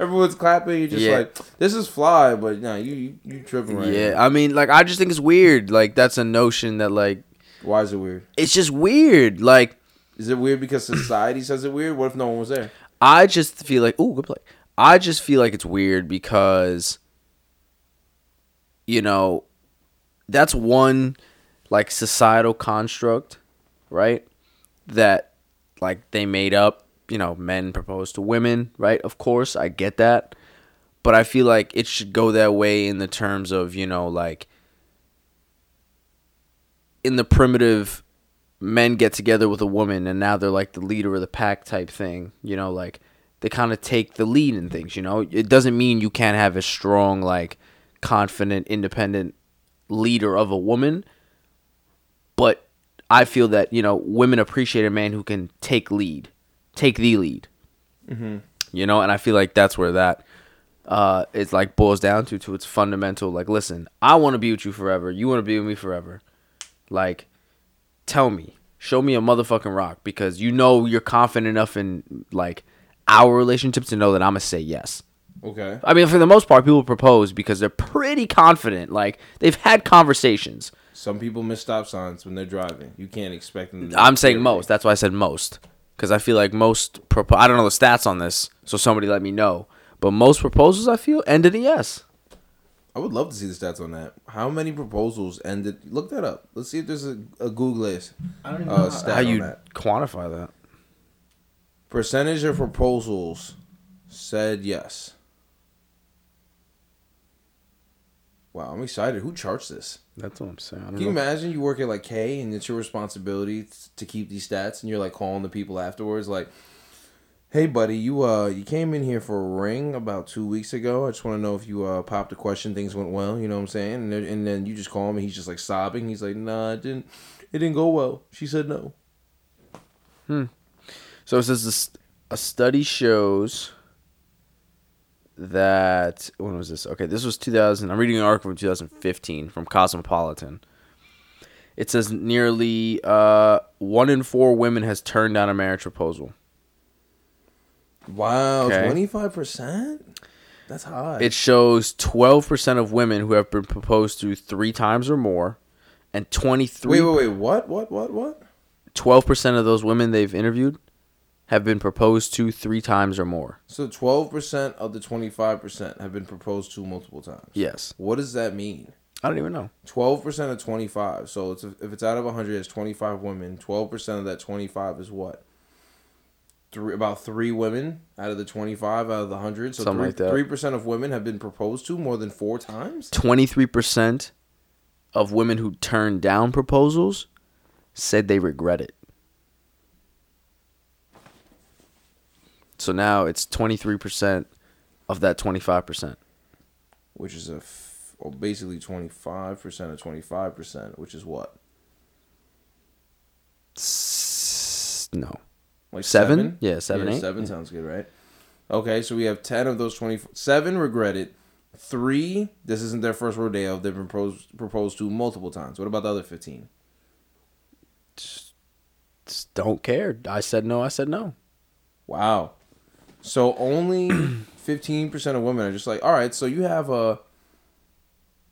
Everyone's clapping. You're just Yeah. like, this is fly, but nah, you you, you tripping right yeah, now. I mean, like, I just think it's weird. Like, that's a notion that, like, Why is it weird? it's just weird. Like, Is it weird because society says it weird? What if no one was there? I just feel like, ooh, good play. I just feel like it's weird because, you know, that's one, like, societal construct, right? That, like, they made up. You know, men propose to women, right? Of course, I get that. But I feel like it should go that way in the terms of, you know, like, in the primitive men get together with a woman and now they're like the leader of the pack type thing you know like they kind of take the lead in things you know it doesn't mean you can't have a strong like confident independent leader of a woman but i feel that you know women appreciate a man who can take lead take the lead. You know and i feel like that's where that uh it's like boils down to to its fundamental like listen i want to be with you forever. You want to be with me forever. Like tell me. Show me a motherfucking rock because you know you're confident enough in like our relationship to know that i'm gonna say yes Okay. i mean for the most part people propose because they're pretty confident like they've had conversations Some people miss stop signs when they're driving. You can't expect them. to- i'm saying most that's why i said most because i feel like most propo- i don't know the stats on this so somebody let me know but most proposals i feel ended in yes I would love to see the stats on that. How many proposals ended? Look that up. Let's see if there's a, a Google list. I don't even Uh, know stat how you that. quantify that Percentage of proposals said yes. Wow, I'm excited. Who charts this? that's what i'm saying I don't Can you know. imagine you work at like Kay and it's your responsibility to keep these stats and you're like calling the people afterwards like Hey buddy, you uh you came in here for a ring about two weeks ago. I just want to know if you uh popped a question, things went well. You know what I'm saying? And then, and then you just call him and he's just like sobbing. He's like, Nah, it didn't. It didn't go well. She said no. Hmm. So it says this, a study shows that when was this? Okay, this was 2000. I'm reading an article from 2015 from Cosmopolitan. It says nearly uh, one in four women has turned down a marriage proposal. Wow, twenty five percent. That's high. It shows 12% of women who have been proposed to three times or more, and 23 wait, wait, wait. What? What? What? What? 12% of those women they've interviewed have been proposed to three times or more. So twelve percent of the twenty five percent have been proposed to multiple times. Yes, What does that mean? I don't even know. Twelve percent of twenty five. So it's if it's out of hundred, it's twenty five women. Twelve percent of that twenty five is what? three about three women out of the twenty five out of the hundred. So Something three like that. three percent of women have been proposed to more than four times. 23% of women who turned down proposals said they regret it. So now it's 23% of that 25%. which is a f- well, basically 25% of 25%, which is what? S- No. Like Seven? Yeah, seven, eight? seven Yeah. sounds good, right? Okay, so we have 10 of those 20 seven regret it. 3 this isn't their first rodeo, they've been proposed proposed to multiple times. What about the other 15? Just don't care. I said no, I said no. Wow. So only 15% of women are just like, "All right, so you have a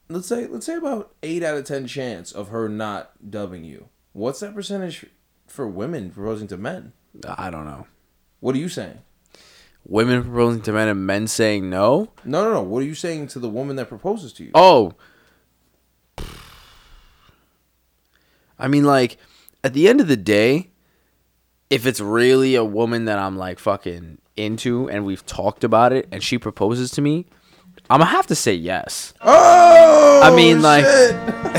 let's say let's say about 8 out of 10 chance of her not dubbing you. What's that percentage for women proposing to men? I don't know. What are you saying? Women proposing to men and men saying no? No, no, no. What are you saying to the woman that proposes to you? Oh. I mean, like, at the end of the day, if it's really a woman that I'm like fucking into and we've talked about it and she proposes to me, I'm gonna have to say yes. Oh, I mean, like-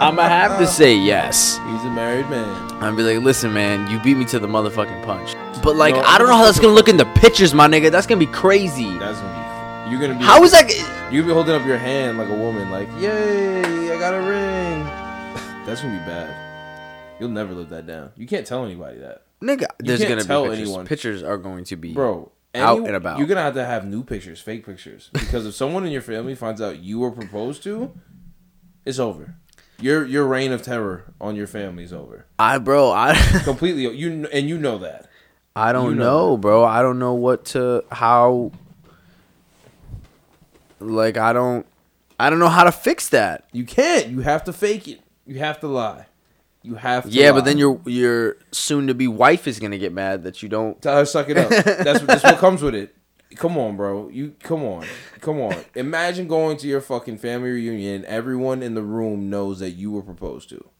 I'm gonna have to say yes. he's a married man. I'm be like, listen, man, you beat me to the motherfucking punch. But like, No, I don't know how that's gonna look in the pictures, my nigga. That's gonna be crazy. That's gonna be. You're gonna be. How is that? You're gonna be holding up your hand like a woman, like, yay, I got a ring. That's gonna be bad. You'll never live that down. You can't tell anybody that, Nigga, there's gonna tell be pictures. anyone. Pictures are going to be bro. out and about. You're gonna have to have new pictures, fake pictures, because if someone in your family finds out you were proposed to, it's over. Your your reign of terror on your family is over. I, bro, I. Completely. You and you know that. I don't You know, know bro. I don't know what to how like I don't I don't know how to fix that. You can't. You have to fake it. You have to lie. You have to. Yeah, but then your your soon to be wife is gonna get mad that you don't Tell her suck it up. That's what, that's what comes with it. Come on, bro. You come on, come on. Imagine going to your fucking family reunion. Everyone in the room knows that you were proposed to.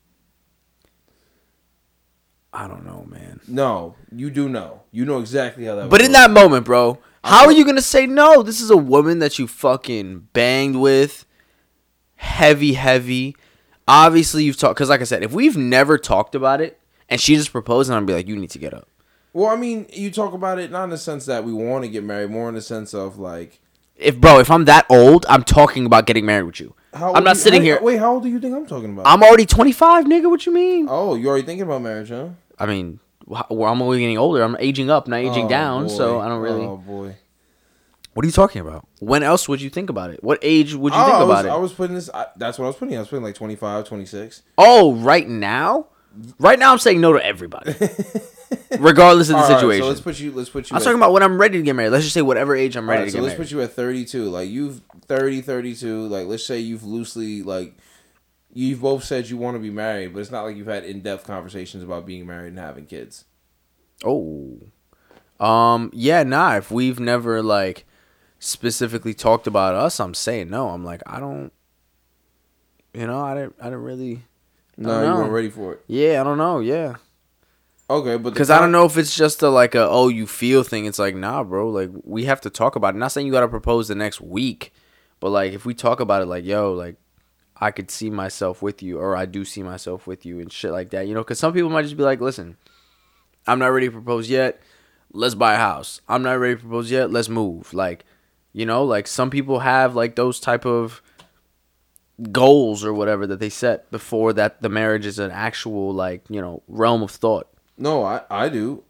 I don't know, man. No, you do know. You know exactly how that. But in that moment, bro, how are you gonna say no? This is a woman that you fucking banged with, heavy, heavy. Obviously, you've talked because, like I said, if we've never talked about it and she just proposed, and I'd be like, you need to get up. well, I mean, you talk about it not in the sense that we want to get married, more in the sense of like, If bro, if I'm that old, I'm talking about getting married with you. how I'm not you- sitting wait, here. Wait, how old do you think I'm talking about? I'm already 25, nigga. What you mean? oh, you already thinking about marriage, huh? I mean, well, I'm only getting older. I'm aging up, not aging Oh, down. So. I don't really. Oh boy. What are you talking about? When else would you think about it? What age would you Oh, think I was, about it? I was putting this. I, that's what I was putting. I was putting like 25, 26. oh, right now? Right now, I'm saying no to everybody, regardless of the All right, situation. so let's put you. Let's put you. I'm at- talking about when I'm ready to get married. Let's just say whatever age I'm all ready right, to so get let's married. put you at 32. Like you've 30, 32. Like let's say you've loosely like you've both said you want to be married, but it's not like you've had in depth conversations about being married and having kids. Oh, um, yeah, nah. If we've never like specifically talked about us, I'm saying no. I'm like I don't. You know, I didn't. I didn't really. No, you weren't ready for it. Yeah, I don't know. Yeah. Okay, but Because I don't know if it's just a like a oh you feel thing. It's like nah, bro. Like we have to talk about it. Not saying you gotta propose the next week, but like if we talk about it, like yo, like I could see myself with you, or I do see myself with you, and shit like that. You know, because some people might just be like, listen, I'm not ready to propose yet. Let's buy a house. I'm not ready to propose yet. Let's move. Like, you know, like some people have like those type of goals or whatever that they set before that the marriage is an actual like you know realm of thought. No, I I do.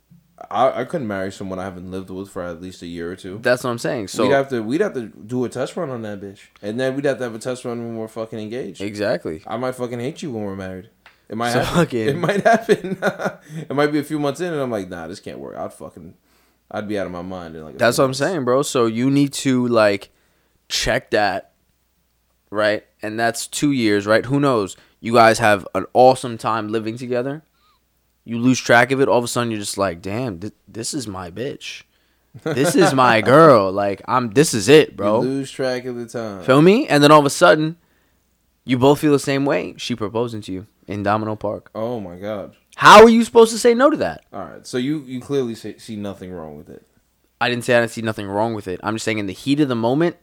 I, I couldn't marry someone I haven't lived with for at least a year or two. That's what I'm saying. So we'd have to we'd have to do a test run on that bitch, and then we'd have to have a test run when we're fucking engaged. exactly. I might fucking hate you when we're married. It might So happen. fucking- It might happen. it might be a few months in, and I'm like, nah, this can't work. I'd fucking, I'd be out of my mind. In like That's what I'm saying, bro. So you need to like check that, right? And that's two years, right? Who knows? You guys have an awesome time living together. You lose track of it. All of a sudden, you're just like, damn, th- this is my bitch. This is my girl. Like I'm. This is it, You bro. lose track of the time. Feel me? And then all of a sudden, you both feel the same way. She proposing to you in Domino Park. Oh my god. How are you supposed to say no to that? All right, so you you clearly say, see nothing wrong with it. I didn't say I didn't see nothing wrong with it. I'm just saying in the heat of the moment,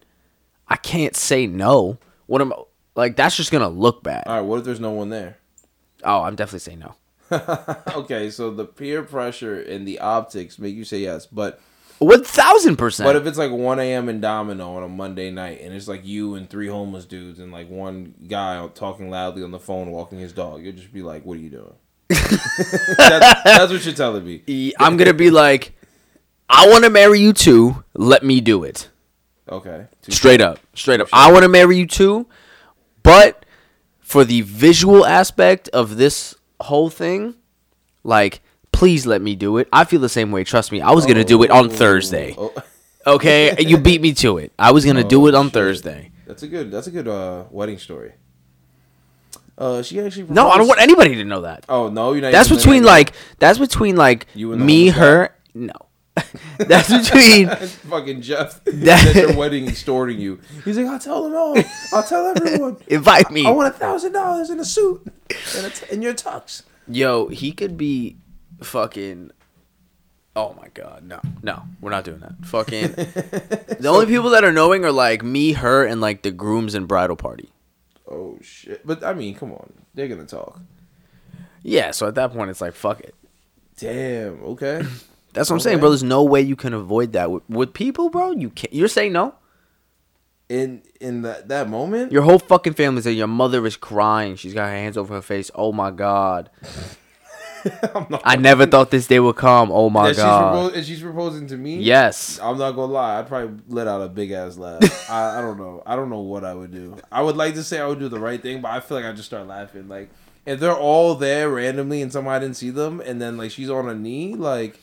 I can't say no. What am like? That's just gonna look bad. All right, what if there's no one there? Oh, I'm definitely saying no. okay, so the peer pressure and the optics make you say yes, but One thousand percent. But if it's like 1 a.m. in Domino on a Monday night and it's like you and three homeless dudes and like one guy talking loudly on the phone walking his dog, you'll just be like, what are you doing? That's, that's what you're telling me. I'm gonna be like, I want to marry you too. Let me do it. Okay. Two- Straight up, straight up. I want to marry you too, but for the visual aspect of this whole thing, like, please let me do it. I feel the same way. Trust me. I was gonna do it on Thursday. Oh, Okay, you beat me to it. I was gonna do Oh, it on shit. Thursday. that's a good that's a good uh wedding story. Uh she actually No, I don't want anybody to know that. Oh no, you're not That's between like that's between like You and the me, her. No, that's between That's fucking Jeff That- at your wedding extorting you. He's like, I'll tell them all. I'll tell everyone. invite me. I want a thousand dollars in a suit and a t- in your tux. Yo, he could be fucking. Oh my god, no, no, we're not doing that. Fucking. the only people that are knowing are like me, her, and like the grooms and bridal party. Oh shit! But I mean, come on, they're gonna talk. Yeah, so at that point, it's like fuck it. Damn. Okay. That's what I'm saying, bro. There's no way you can avoid that with, with people, bro. You can't. You're saying no. In in that that moment, Your whole fucking family's there. Your mother is crying. She's got her hands over her face. Oh my god. I'm not. I never thought this day would come. Oh my that she's, god. and she's proposing to me. Yes. I'm not gonna lie. I'd probably let out a big ass laugh. I, I don't know. I don't know what I would do. I would like to say I would do the right thing, but I feel like I just start laughing. Like if they're all there randomly and somehow I didn't see them, and then like she's on a knee, like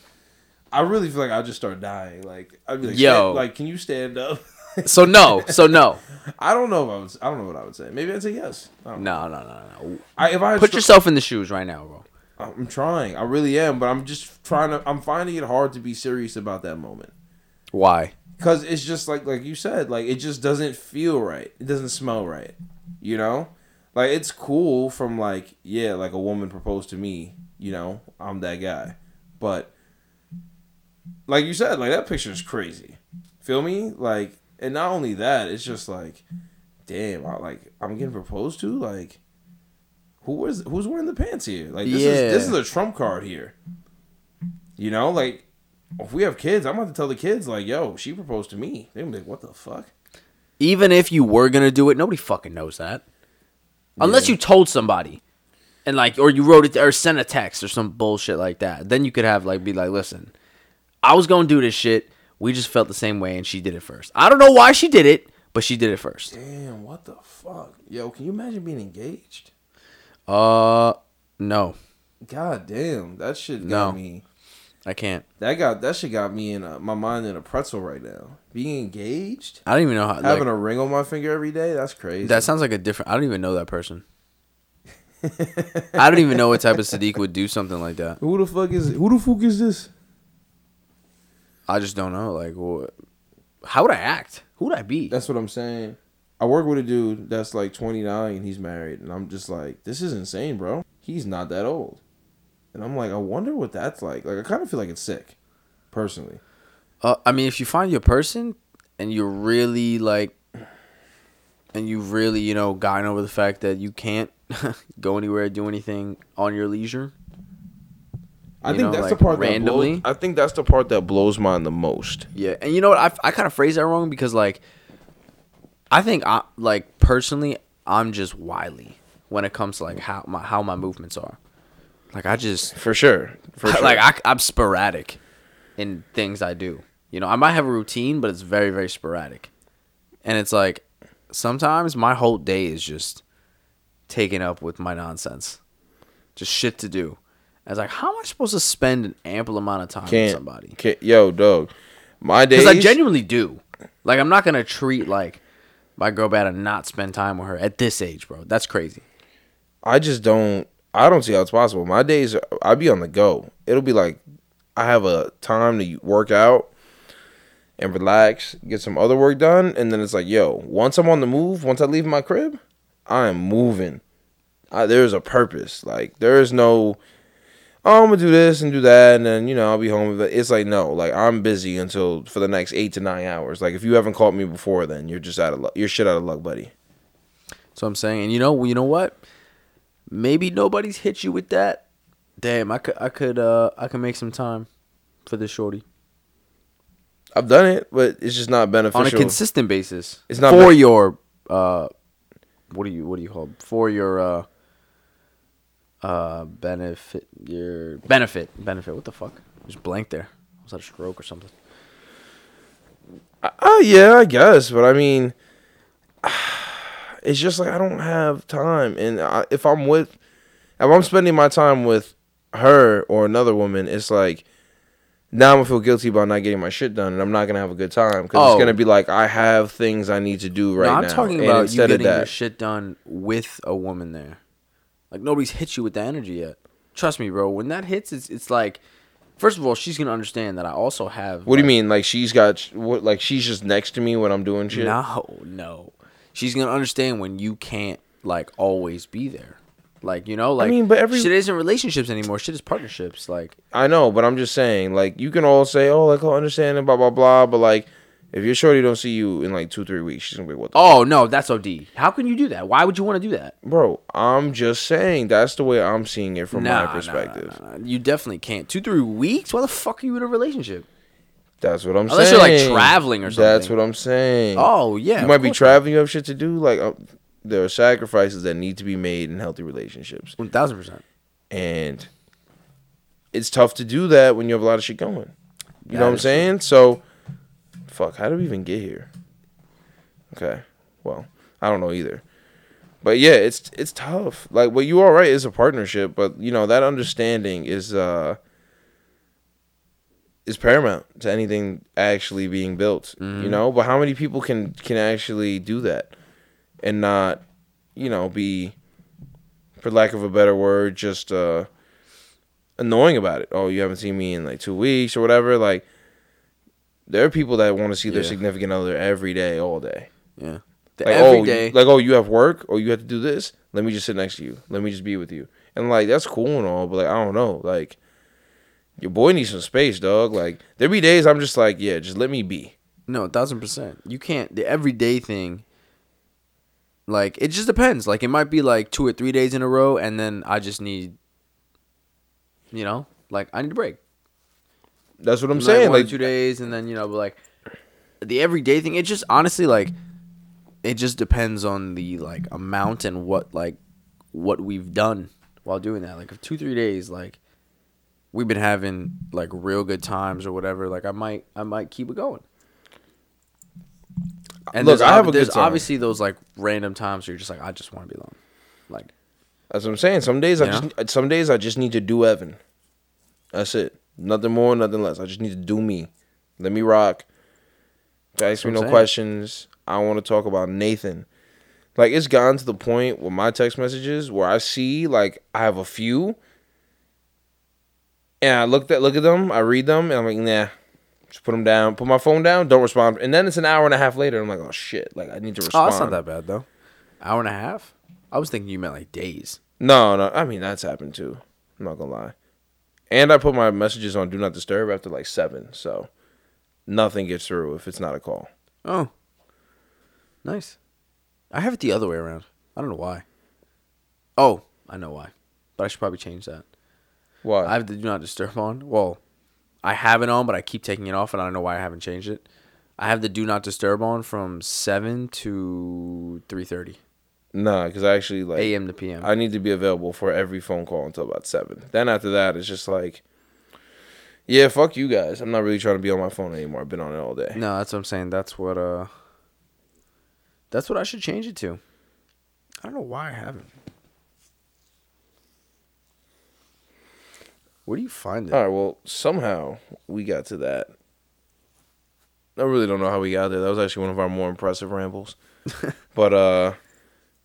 I really feel like I'd just start dying. Like I'd be like, Yo. "Stand- like can you stand up? So no. So no. I don't know if I would. I don't know what I would say. Maybe I'd say yes. I don't know. No. No. No. No. I, if I had Put str- yourself in the shoes right now, bro. I'm trying. I really am, but I'm just trying to. I'm finding it hard to be serious about that moment Why? because it's just like like you said, like it just doesn't feel right. It doesn't smell right. You know, like it's cool from like yeah, like a woman proposed to me. You know, I'm that guy, but like you said, like that picture is crazy. Feel me? Like, and not only that, it's just like, damn, I, like I'm getting proposed to. Like, who was who's wearing the pants here? Like, this is this is a trump card here. You know, like if we have kids, I'm about to tell the kids like, yo, she proposed to me. They're gonna be like, what the fuck? Even if you were gonna do it, nobody fucking knows that. Unless you told somebody, and like, or you wrote it or sent a text or some bullshit like that. Then you could have like be like, listen, I was gonna do this shit. We just felt the same way, and she did it first. I don't know why she did it, but she did it first. Damn, what the fuck? Yo, can you imagine being engaged? Uh, no, God damn, that shit got No. me. I can't. That got that shit got me in a, my mind in a pretzel right now. Being engaged, I don't even know how. having Like, a ring on my finger every day, that's crazy. that sounds like a different. I don't even know that person. I don't even know what type of Sadiq would do something like that. who the fuck is who the fuck is this? I just don't know. Like, what? How would I act? Who would I be? That's what I'm saying. I work with a dude that's like 29 and he's married, and I'm just like, this is insane, bro. He's not that old, and I'm like, I wonder what that's like. Like, I kind of feel like it's sick, personally. Uh, I mean, if you find your person and you're really like, and you've really, you know, gotten over the fact that you can't go anywhere, do anything on your leisure. I think know, that's like, the part randomly? That blows, I think that's the part that blows mine the most. Yeah, and you know what? I, I kind of phrase that wrong because like, I think I like personally, I'm just wily when it comes to like how my how my movements are. Like I just For sure. For sure. like I, I'm sporadic in things I do. You know, I might have a routine, but it's very, very sporadic. And it's like sometimes my whole day is just taken up with my nonsense, just shit to do. And it's like, how am I supposed to spend an ample amount of time with can't somebody? Can't, yo, dog. My days. Because I genuinely do. Like, I'm not gonna treat like my girl bad and not spend time with her at this age, bro. That's crazy. I just don't. I don't see how it's possible. My days, I be on the go. It'll be like I have a time to work out and relax, get some other work done, and then it's like, yo, once I'm on the move, once I leave my crib, I am moving. I, there's a purpose. Like there is no, oh, I'm gonna do this and do that, and then you know I'll be home. But It's like no, like I'm busy until for the next eight to nine hours. Like if you haven't called me before, then you're just out of luck. You're shit out of luck, buddy. So I'm saying, and you know, you know what? Maybe nobody's hit you with that. Damn, I could, I could, uh, I could make some time for this shorty I've done it, but it's just not beneficial on a consistent basis. It's not for ben- your, uh, what do you, what do you call it? for your, uh, uh, benefit, your benefit, benefit. What the fuck? Just blank there. Was that a stroke or something? Oh yeah, I guess, but I mean, it's just like I don't have time, and I, if I'm with, if I'm spending my time with her or another woman, it's like now I'm gonna feel guilty about not getting my shit done, and I'm not gonna have a good time because Oh. it's gonna be like I have things I need to do right now. no, I'm now. talking about you instead getting of your that, shit done with a woman there. Like nobody's hit you with the energy yet. Trust me, bro. When that hits, it's it's like, first of all, she's gonna understand that I also have. what do you like, mean? Like she's got what? Like she's just next to me when I'm doing shit. No, no. She's gonna understand when you can't like always be there. Like you know, like I mean, but every- shit isn't relationships anymore. Shit is partnerships. Like I know, but I'm just saying, like, you can all say, oh, like, I understand and blah blah blah, but like, if your shorty don't see you in like two three weeks, she's gonna be like, what the oh no, that's OD. How can you do that? Why would you want to do that? Bro, I'm just saying that's the way I'm seeing it from Nah, my perspective. nah, nah. You definitely can't. Two three weeks. Why the fuck are you in a relationship? That's what I'm Unless saying. you're, like, traveling or something. That's what I'm saying. Oh yeah, you might be traveling. You have shit to do. Like, uh, there are sacrifices that need to be made in healthy relationships, One thousand percent. and it's tough to do that when you have a lot of shit going. You That know what I'm saying? So, fuck. How did we even get here? Okay. Well, I don't know either. But yeah, it's it's tough. Like, well, you are right. It's a partnership, but you know that understanding is uh is paramount to anything actually being built. You know, but how many people can can actually do that and not, you know, be, for lack of a better word, just uh annoying about it. Oh, you haven't seen me in like two weeks or whatever. Like, there are people that want to see their Yeah. significant other every day, all day. Yeah. The Like, every oh, day. you- like, oh, you have work, or you have to do this. Let me just sit next to you. Let me just be with you. And like, that's cool and all, but like, I don't know. Like, your boy needs some space, dog. Like, there be days I'm just like, yeah, just let me be. No, a thousand percent. You can't the everyday thing. Like it just depends. Like it might be like two or three days in a row, and then I just need, you know, like I need a break. That's what I'm saying. Like, two days, and then you know, but like the everyday thing. It just honestly like it just depends on the like amount and what like what we've done while doing that. Like if two three days, like we've been having like real good times or whatever. Like I might I might keep it going. And Look, there's I have ob- a there's time. obviously those like random times where you're just like I just want to be alone. Like that's what I'm saying. Some days I Yeah. just, some days I just need to do Evan. That's it. Nothing more, nothing less. I just need to do me. Let me rock. Ask me no saying. questions. I want to talk about Nathan. Like it's gotten to the point with my text messages where I see like I have a few, and I look at look at them, I read them, and I'm like, nah, just put them down, put my phone down, don't respond, and then it's an hour and a half later. I'm like, oh shit, like I need to respond. oh, that's not that bad though. Hour and a half. I was thinking you meant like days. No, no, I mean that's happened too. I'm not gonna lie. And I put my messages on do not disturb after like seven, so nothing gets through if it's not a call. Oh, nice. I have it the other way around. I don't know why. Oh, I know why, but I should probably change that. Why? I have the do not disturb on. Well, I have it on, but I keep taking it off, and I don't know why I haven't changed it. I have the do not disturb on from seven to three thirty nah, because I actually like a.m. to p.m. I need to be available for every phone call until about seven. Then after that, it's just like, yeah, fuck you guys. I'm not really trying to be on my phone anymore. I've been on it all day. no, that's what I'm saying. That's what uh. That's what I should change it to. I don't know why I haven't. Where do you find it? All right, well, somehow we got to that. I really don't know how we got there. That was actually one of our more impressive rambles. but uh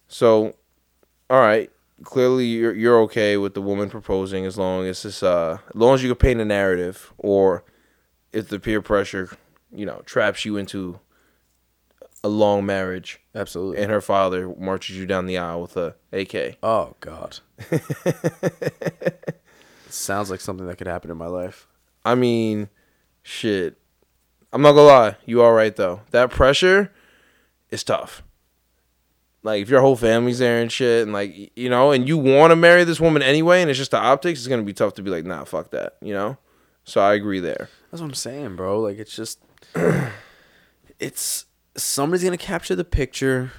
so all right, clearly you're you're okay with the woman proposing as long as this uh as long as you can paint a narrative or if the peer pressure, you know, traps you into a long marriage Absolutely. and her father marches you down the aisle with a AK. Oh God. Sounds like something that could happen in my life. I mean, shit. I'm not gonna lie. You all right though? That pressure is tough. Like if your whole family's there and shit, and like you know, and you want to marry this woman anyway, and it's just the optics, it's gonna be tough to be like, nah, fuck that, you know. So I agree there. That's what I'm saying, bro. Like it's just it's somebody's gonna capture the picture.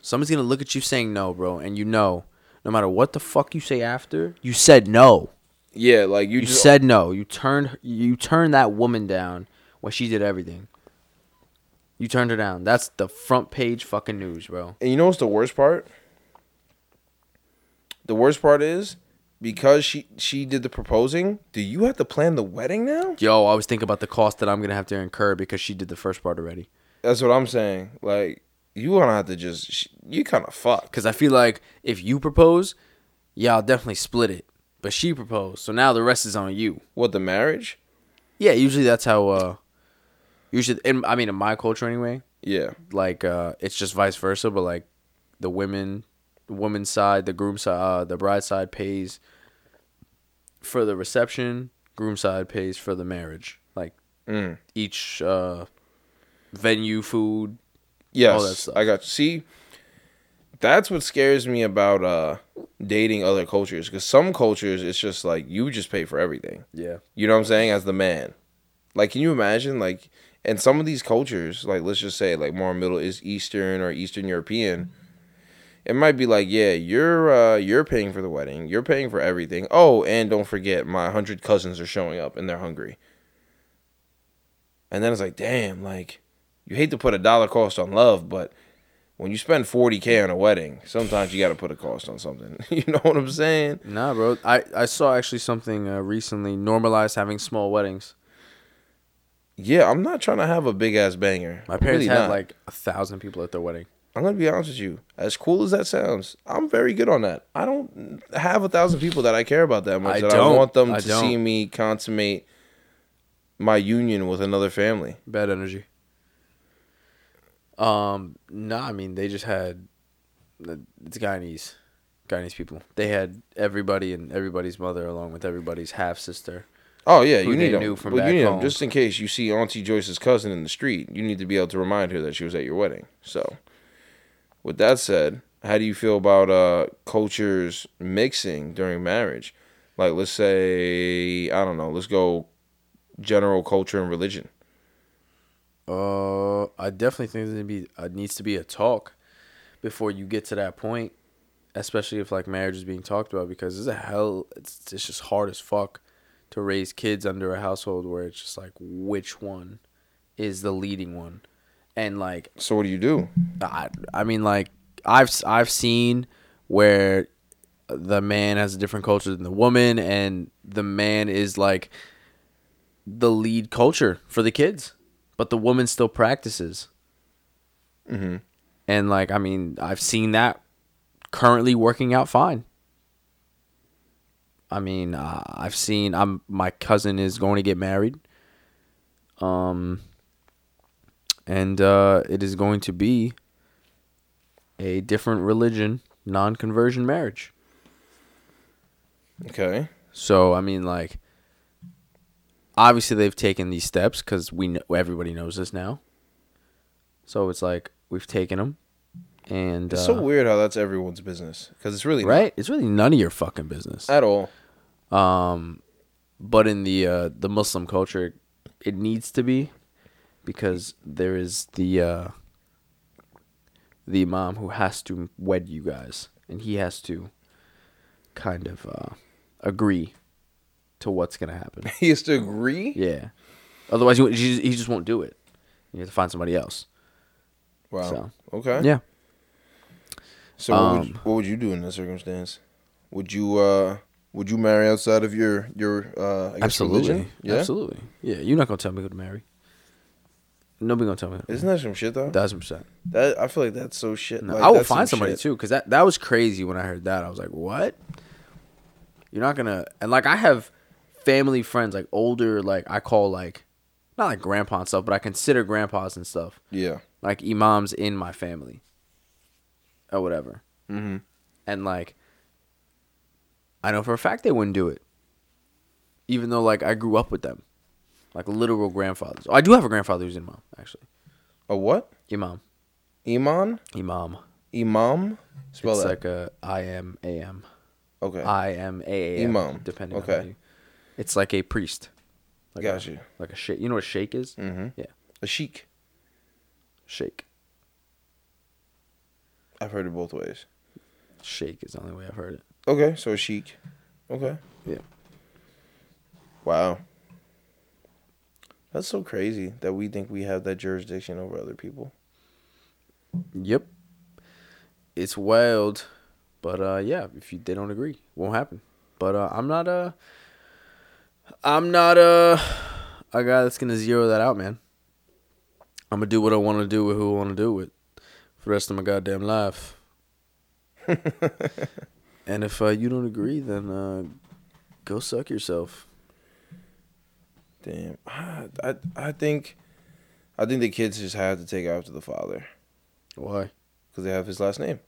Somebody's gonna look at you saying no, bro, and you know, no matter what the fuck you say after, you said no. Yeah, like you, You just said no. You turned you turned that woman down when she did everything. You turned her down. That's the front page fucking news, bro. And you know what's the worst part? The worst part is because she she did the proposing. Do you have to plan the wedding now? Yo, I was thinking about the cost that I'm gonna have to incur because she did the first part already. That's what I'm saying. Like you gonna have to just you kind of fuck. Because I feel like if you propose, yeah, I'll definitely split it. But she proposed, so now the rest is on you. What the marriage? Yeah, usually that's how. uh Usually, in, I mean, in my culture anyway, Yeah. like uh it's just vice versa. But like, the women, the woman's side, the groom side, uh, the bride side pays for the reception. Groom side pays for the marriage. Like Mm. each uh venue, food. Yes, all that stuff. I got you. See, that's what scares me about uh dating other cultures. Because some cultures, it's just like you just pay for everything. Yeah. You know what I'm saying? As the man, like, can you imagine? Like, in some of these cultures, like let's just say, like more Middle is Eastern or Eastern European, it might be like, yeah, you're uh you're paying for the wedding, you're paying for everything. Oh, and don't forget, my hundred cousins are showing up and they're hungry. And then it's like, damn, like, you hate to put a dollar cost on love, but when you spend forty k on a wedding, sometimes you got to put a cost on something. you know what I'm saying? Nah, bro. I I saw actually something uh, recently normalize having small weddings. Yeah, I'm not trying to have a big ass banger. My parents Really had not. like a thousand people at their wedding. I'm gonna be honest with you. As cool as that sounds, I'm very good on that. I don't have a thousand people that I care about that much. I that don't. want them I to don't. see me consummate my union with another family. Bad energy. Um, no, I mean they just had it's Guyanese, Guyanese people. They had everybody and everybody's mother along with everybody's half sister. Oh yeah, Who you need them. knew from but back you need 'em home. just in case you see Auntie Joyce's cousin in the street. You need to be able to remind her that she was at your wedding. So, with that said, how do you feel about uh cultures mixing during marriage? Like, let's say I don't know. Let's go general culture and religion. Uh, I definitely think there be uh, needs to be a talk before you get to that point, especially if like marriage is being talked about because it's a hell. It's it's just hard as fuck to raise kids under a household where it's just like which one is the leading one, and like So what do you do? I, I mean like I've I've seen where the man has a different culture than the woman and the man is like the lead culture for the kids but the woman still practices Mm-hmm. and like I mean I've seen that currently working out fine I mean uh, I've seen I'm my cousin is going to get married. Um and uh it is going to be a different religion non-conversion marriage. Okay. so I mean like obviously they've taken these steps cuz we know, everybody knows this now. So it's like we've taken them and It's uh, so weird how that's everyone's business because it's really not right it's really none of your fucking business at all. Um, but in the uh, the Muslim culture, it needs to be because there is the uh, the imam who has to wed you guys, and he has to kind of uh, agree to what's gonna happen. He has to agree. yeah, otherwise he, just- he just won't do it. You have to find somebody else. Wow. So, Okay. Yeah. So what, would you, Um, what would you do in that circumstance? Would you uh would you marry outside of your your uh guess Absolutely. religion? Yeah. Absolutely. Yeah. You're not gonna tell me who to marry. Nobody gonna tell me. Isn't that some shit though? Thousand percent. That I feel like that's so shit. No, like, I will that's some find somebody shit. too, because that that was crazy when I heard that. I was like, "What? You're not gonna?" And like, I have family friends, like older, like I call like not like grandpa and stuff, but I consider grandpas and stuff, Yeah. like imams in my family, or whatever. Mm-hmm. And like, I know for a fact they wouldn't do it. even though like I grew up with them, like literal grandfathers. Oh, I do have a grandfather who's imam actually. A what? Imam, Iman? imam. Imam? Spell it's that. like a I M A M. okay. I M A A M. Imam. Depending. Okay. On you, it's like a priest. Like Got a, you. Like a sheikh. You know what a sheikh is? Mm-hmm. Yeah. A sheik. Sheikh. I've heard it both ways. Shake is the only way I've heard it. Okay, so a sheik. Okay. Yeah. Wow. That's so crazy that we think we have that jurisdiction over other people. Yep. It's wild, but uh, yeah, if you they don't agree, won't happen. But uh, I'm not uh, I'm not uh, a guy that's gonna zero that out, man. I'm gonna do what I want to do with who I want to do with the rest of my goddamn life. and if uh, you don't agree, then uh, go suck yourself. Damn. I, I I think I think the kids just have to take after the father Why? because they have his last name.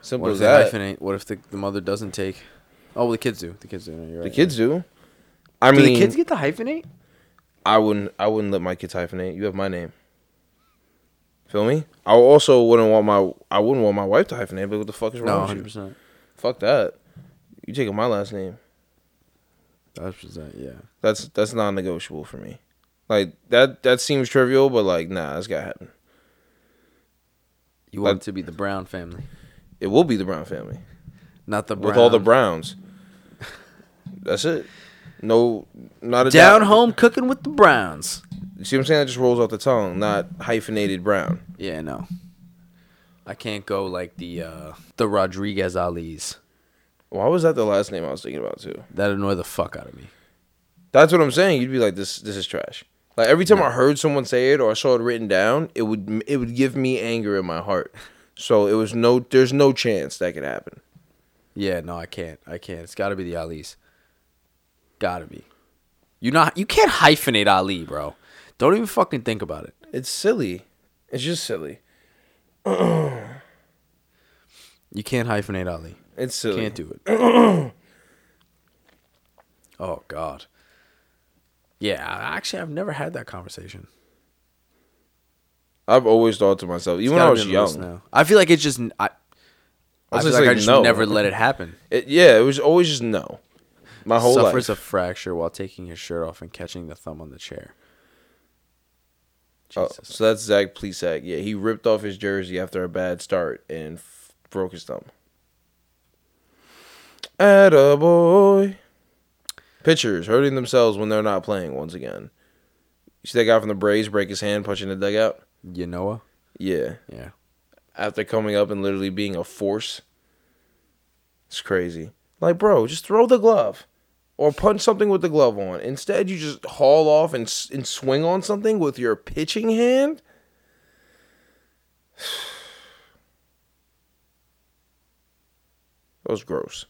Simple What if as that. hyphenate? What if the, the mother doesn't take? Oh, well, the kids do. The kids do. You're The right. kids do. I Do mean, the kids get the hyphenate? I wouldn't. I wouldn't let my kids hyphenate. You have my name. Feel me? I also wouldn't want my. I wouldn't want my wife to hyphenate. But what the fuck is wrong with you? percent. Fuck that. You taking my last name? Hundred percent. Yeah. That's that's non-negotiable for me. Like that. That seems trivial, but like, nah, that's gotta happen. You want Like- it to be the Brown family, It will be the Brown family not the Brown. with all the Browns. That's it. No, not a down doubt. home cooking with the Browns. You see what I'm saying? That just rolls off the tongue, not hyphenated Brown. Yeah, no. I can't go like the uh the Rodriguez Ali's. Why was that the last name I was thinking about too? That annoyed the fuck out of me. That's what I'm saying. You'd be like, this, this is trash. Like every time I heard someone say it or I saw it written down, it would, it would give me anger in my heart. So it was no, there's no chance that could happen. Yeah, no, I can't. I can't. It's got to be the Ali's. Got to be. You not. You can't hyphenate Ali, bro. Don't even fucking think about it. It's silly. It's just silly. You can't hyphenate Ali. It's silly. Can't do it. oh God. Yeah, actually, I've never had that conversation. I've always thought to myself, even when I was be on the list young, now. I feel like it's just I. I, was feel just like, I just no. never let it happen. it, yeah, it was always just no. My whole Suffers life. a fracture while taking his shirt off and catching the thumb on the chair. Oh, so that's Zach Plesac. Yeah, he ripped off his jersey after a bad start and f- broke his thumb. Attaboy. Pitchers hurting themselves when they're not playing once again. You see that guy from the Braves break his hand punching the dugout? You know? Yeah. Yeah. After coming up and literally being a force. It's crazy. Like, bro, just throw the glove. Or punch something with the glove on. Instead, you just haul off and, and swing on something with your pitching hand? That was gross.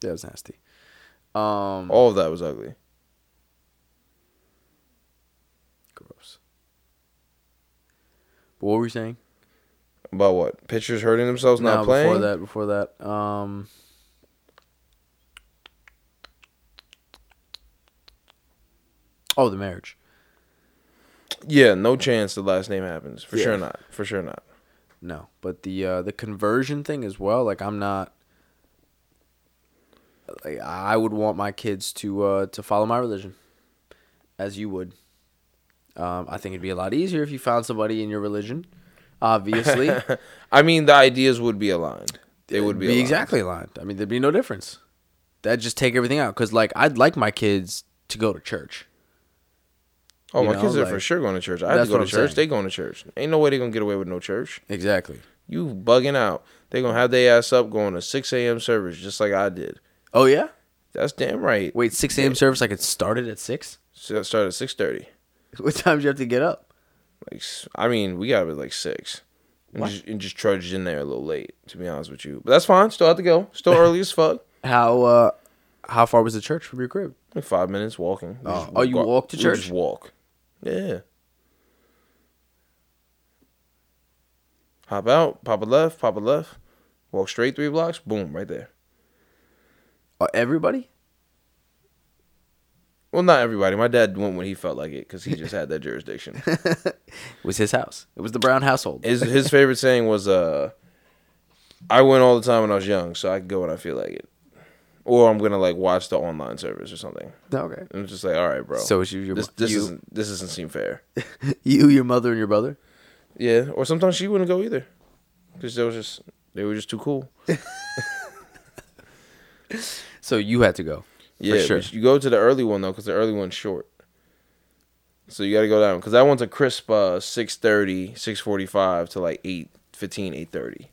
That was nasty. Um, All of that was ugly. gross. But what were you saying? About what? Pitchers hurting themselves not No, playing? Before that, before that, um, oh, the marriage. Yeah, no chance the last name happens. For Yeah. sure not. For sure not. No, but the uh, the conversion thing as well. Like I'm not. Like I would want my kids to uh, to follow my religion, as you would. Um, I think it'd be a lot easier if you found somebody in your religion. Obviously, I mean, the ideas would be aligned. They would be, aligned. exactly aligned. I mean, there'd be no difference. That'd just take everything out. Cause like I'd like my kids to go to church. Oh, You my know, kids are for sure going to church. I have to go to church. saying. They going to church. Ain't no way they're gonna get away with no church. Exactly. You bugging out. They gonna have their ass up going to six a.m. service just like I did. Oh yeah. That's damn right. Wait, six a.m. service. Like it started at six. So that started at six thirty. What time do you have to get up? Like I mean, we got up at like six, and What? just, and just trudged in there a little late. To be honest with you, but that's fine. Still have to go. Still early as fuck. How uh, how far was the church from your crib? Like five minutes walking. We Oh. Oh, you walk- walk to church? Just walk. Yeah. Hop out, pop a left, pop a left, walk straight three blocks, boom, right there. Uh, everybody? Well, not everybody. My dad went when he felt like it because he just had that jurisdiction. It was his house. It was the Brown household. His his favorite saying was, uh, "I went all the time when I was young, so I can go when I feel like it." Or I'm gonna like watch the online service or something. okay. And it's just like, all right, bro. So it's you, your this this you- isn't this doesn't seem fair. You, your mother, and your brother. Yeah. Or sometimes she wouldn't go either, because they was just they were just too cool. So you had to go. Yeah, sure. you go to the early one though, because the early one's short. So you got to go down because that one's a crisp uh, 6.30, 6.45 to like 8, 8.30.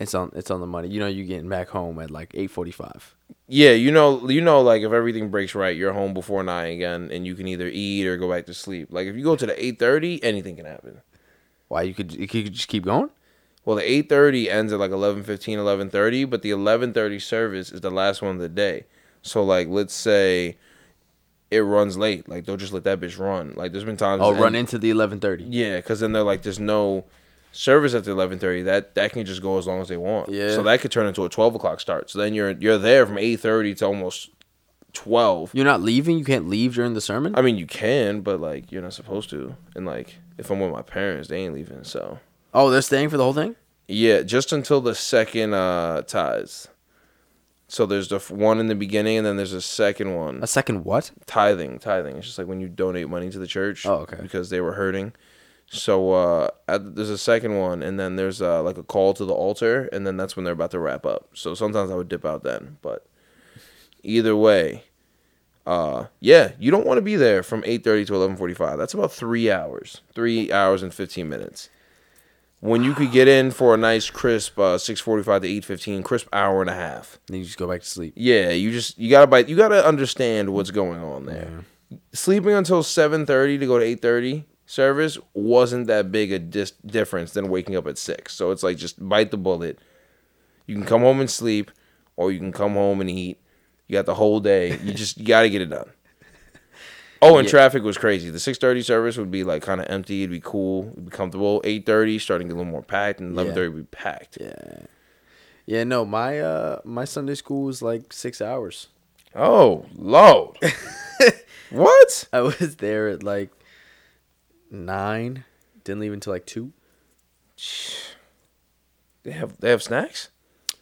It's on. It's on the money. You know, you're getting back home at like eight forty-five. Yeah, you know, you know, like if everything breaks right, you're home before nine again, and you can either eat or go back to sleep. Like if you go to the eight thirty, anything can happen. Why you could you could just keep going? Well, the eight thirty ends at like 11.15, 11.30, but the eleven thirty service is the last one of the day. So like, let's say it runs late, like they'll just let that bitch run. Like there's been times. Oh, run into the eleven thirty. Yeah, because then they're like, there's no service at the eleven thirty. That that can just go as long as they want. Yeah. So that could turn into a twelve o'clock start. So then you're you're there from eight thirty to almost twelve. You're not leaving. You can't leave during the sermon. I mean, you can, but like you're not supposed to. And like, if I'm with my parents, they ain't leaving. So oh, they're staying for the whole thing. yeah, just until the second uh tithes. So there's the f- one in the beginning, and then there's a second one. A second what? tithing tithing it's just like when you donate money to the church Oh, okay. because they were hurting so uh at, there's a second one and then there's uh like a call to the altar and then that's when they're about to wrap up so sometimes i would dip out then but either way uh yeah you don't want to be there from 8.30 to 11.45 that's about three hours three hours and 15 minutes when you could get in for a nice crisp uh 6.45 to 8.15 crisp hour and a half Then you just go back to sleep. yeah, you just you gotta bite. You gotta understand what's going on there. Sleeping until seven thirty to go to eight thirty service wasn't that big a dis- difference than waking up at six. So it's like just bite the bullet. You can come home and sleep, or you can come home and eat. You got the whole day. You just you gotta get it done. Oh, and Yeah. traffic was crazy. The six thirty service would be like kind of empty. It'd be cool. It'd be comfortable. Eight thirty starting to get a little more packed, and eleven thirty would be packed. Yeah. Yeah. No, my uh my Sunday school was like six hours. Oh, Lord. what? I was there at like nine. Didn't leave until like two. They have they have snacks?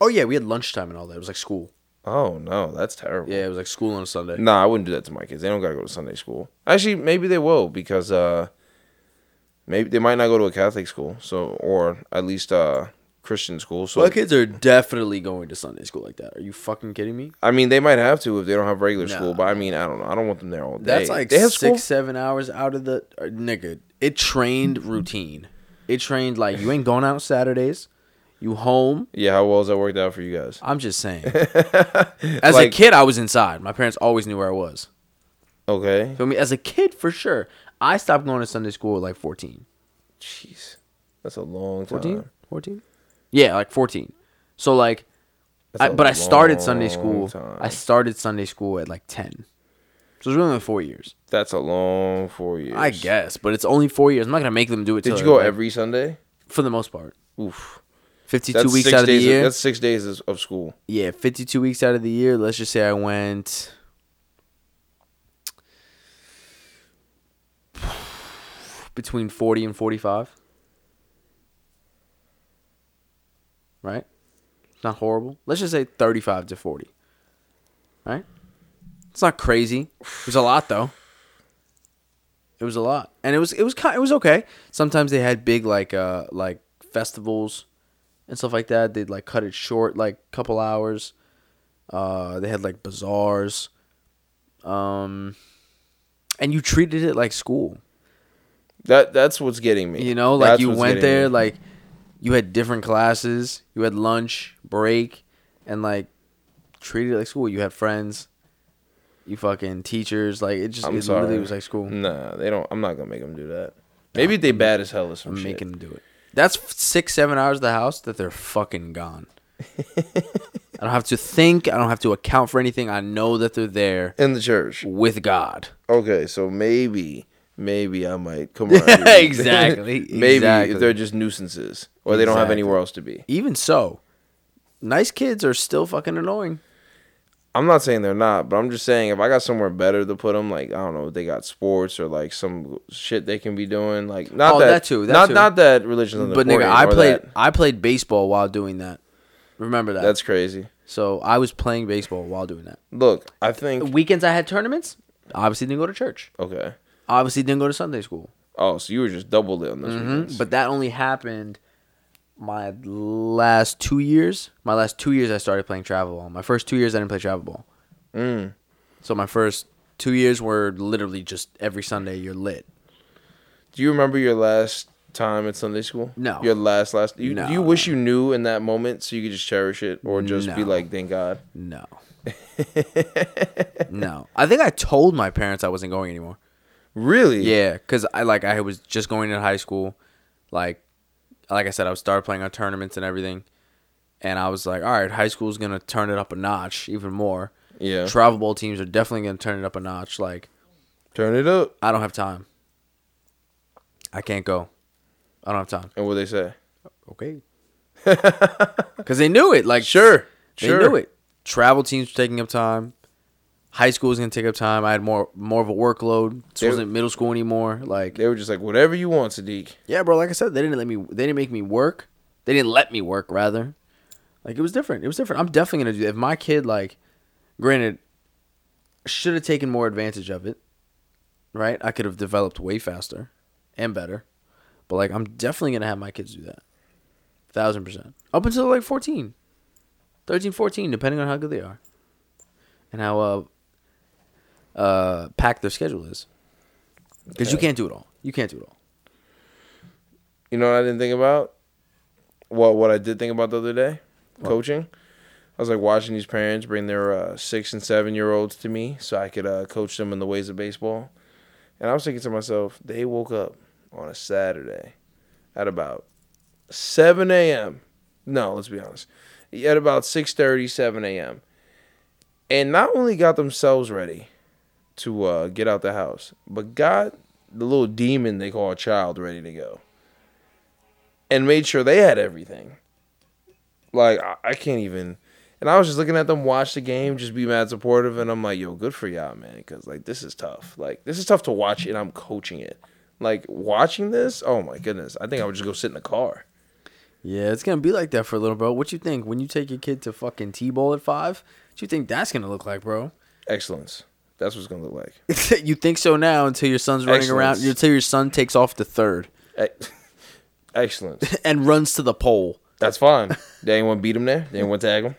Oh yeah, we had lunchtime and all that. It was like school. Oh no, that's terrible. Yeah, it was like school on a Sunday. Nah, I wouldn't do that to my kids. They don't gotta go to Sunday school. Actually, maybe they will because uh maybe they might not go to a Catholic school, so or at least uh Christian school. So My kids are definitely going to Sunday school like that. Are you fucking kidding me? I mean they might have to if they don't have regular Nah. school, but I mean I don't know. I don't want them there all day. That's like they have six, school. seven hours out of the uh, nigga. It trained routine. It trained like you ain't going out Saturdays. You home. Yeah, how well has that worked out for you guys? I'm just saying. As Like- a kid, I was inside. My parents always knew where I was. Okay. Feel me? As a kid, for sure. I stopped going to Sunday school at like 14. Jeez. That's a long time. 14? 14? Yeah, like 14. So like, That's I, a but I started Sunday long school. time. I started Sunday school at like 10. So it was really only four years. That's a long four years. I guess, but it's only four years. I'm not gonna make them do it. Did till you go like- every Sunday? For the most part, Oof. 52 That's weeks out of the year. that's six days of- of school. Yeah, 52 weeks out of the year. Let's just say I went between 40 and 45. Right? It's not horrible. Let's just say 35 to 40. Right? It's not crazy. It was a lot though. It was a lot. And it was it was kind it was okay. Sometimes they had big like uh like festivals and stuff like that. They'd like cut it short like couple hours. Uh they had like bazaars. Um and you treated it like school. That that's what's getting me. You know, like That's you went there, me. like you had different classes, you had lunch, break, and like treated it like school. You had friends, you fucking teachers, like it just it literally was like school. Nah, they don't. I'm not gonna make them do that. Maybe they bad as hell or some I'm shit. making them do it. That's six, seven hours of the house that they're fucking gone. I don't have to think. I don't have to account for anything. I know that they're there in the church. with God. Okay, so maybe maybe I might come around. Exactly, maybe exactly. they're just nuisances or they don't have anywhere else to be. Even so, nice kids are still fucking annoying. I'm not saying they're not, but I'm just saying if I got somewhere better to put them, like I don't know, they got sports or like some shit they can be doing, like not Oh, that, that too, that not too. not that religion's But nigga, I played that- I played baseball while doing that. Remember that? That's crazy. so I was playing baseball while doing that. Look, I think Weekends I had tournaments. Obviously didn't go to church. okay. Obviously didn't go to Sunday school. Oh, so you were just double lit on those hmm weekends. But that only happened my last two years. My last two years I started playing travel ball. My first two years I didn't play travel ball. Mm. So my first two years were literally just every Sunday you're lit. Do you remember your last time at Sunday school? No. Your last last. You, No. Do you wish you knew in that moment so you could just cherish it, or just be like, thank God? No. no. I think I told my parents I wasn't going anymore. Really? Yeah, cuz I like I was just going to high school. Like like I said I was started playing on tournaments and everything. And I was like, all right, high school's going to turn it up a notch even more. Yeah. Travel ball teams are definitely going to turn it up a notch like Turn it up. I don't have time. I can't go. I don't have time. And what they say? Okay. Because they knew it. Like, Sure. they Sure. knew it. Travel teams were taking up time. High school was gonna take up time. I had more more of a workload. This They- wasn't middle school anymore. Like, They were just like, whatever you want, Sadiq. yeah, bro. Like I said, they didn't let me. They didn't make me work. They didn't let me work. Rather, like it was different. It was different. I'm definitely gonna do. That. If my kid, like, granted, should have taken more advantage of it. Right, I could have developed way faster and better. But like, I'm definitely gonna have my kids do that. Thousand percent. Up until like 14, 13, 14, depending on how good they are, and how uh uh packed their schedule is. Because you can't do it all. You can't do it all. You know what I didn't think about? Well, what I did think about the other day, coaching. I was like watching these parents bring their uh, six and seven year olds to me so I could uh, coach them in the ways of baseball. And I was thinking to myself, they woke up on a Saturday at about 7 a.m. No, let's be honest. At about 6.30, 7 a.m. And not only got themselves ready to uh, get out the house, but got the little demon they call a child ready to go and made sure they had everything. Like I, I can't even. And I was just looking at them watch the game, just be mad supportive, and I'm like, yo, good for y'all, man, because like this is tough. Like this is tough to watch, and I'm coaching it. Like watching this, oh my goodness, I think I would just go sit in the car. Yeah, it's gonna be like that for a little bro. What you think when you take your kid to fucking T-ball at five? What do you think that's gonna look like, bro? Excellence. That's what it's gonna look like. you think so now until your son's running around until your son takes off to third Ex- Excellence. and runs to the pole. That's fine. They ain't want to beat him there. They ain't want to tag him.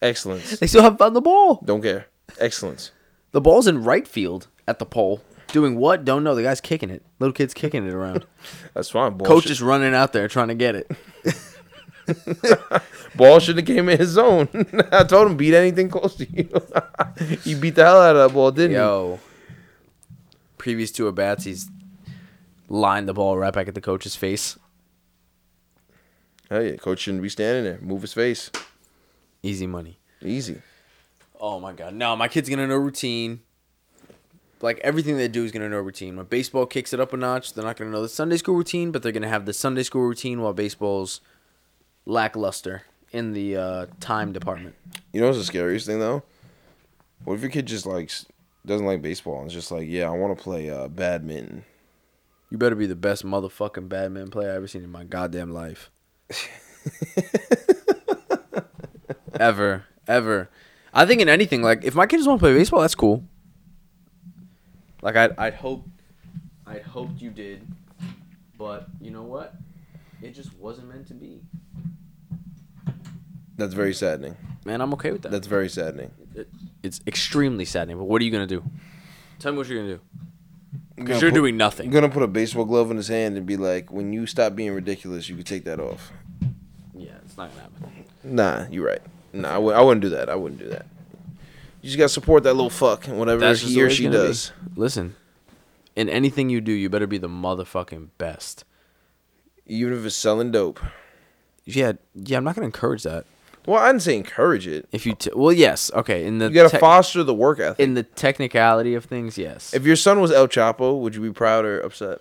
Excellence. They still haven't found the ball. Don't care. Excellence. The ball's in right field at the pole. Doing what? Don't know. The guy's kicking it. Little kid's kicking it around. That's fine. Ball Coach is running out there trying to get it. Ball should have came in his zone. I told him beat anything close to you. he beat the hell out of that ball, didn't he? Yo. Previous two at bats, he's lined the ball right back at the coach's face. he? Hell yeah, coach shouldn't be standing there. Move his face. Easy money. Easy. Oh my god. No, my kid's gonna know routine. Like everything they do is gonna know routine. When baseball kicks it up a notch, they're not gonna know the Sunday school routine, but they're gonna have the Sunday school routine while baseball's lackluster in the uh, time department. You know what's the scariest thing though? What if your kid just likes doesn't like baseball and is just like, yeah, I want to play uh, badminton. You better be the best motherfucking badminton player I ever seen in my goddamn life. ever, ever. I think in anything, like if my kid just want to play baseball, that's cool. Like I'd, I'd hope, I'd hoped you did, but you know what? It just wasn't meant to be. That's very saddening. Man, I'm okay with that. That's very saddening. It- it's extremely saddening. But what are you gonna do? Tell me what you're gonna do. Because you're put- doing I'm nothing. gonna put a baseball glove in his hand and be like, when you stop being ridiculous, you can take that off. Yeah, it's not gonna happen. Nah, you're right. Nah, I w- I wouldn't do that. I wouldn't do that. You just gotta support that little fuck and whatever That's he or she gonna be. does. Listen, in anything you do, you better be the motherfucking best. Even if it's selling dope. Yeah, yeah. I'm not gonna encourage that. Well, I didn't say encourage it. If you, t- well, yes, okay. In the You gotta tec- foster the work ethic. in the technicality of things, yes. if your son was El Chapo, would you be proud or upset?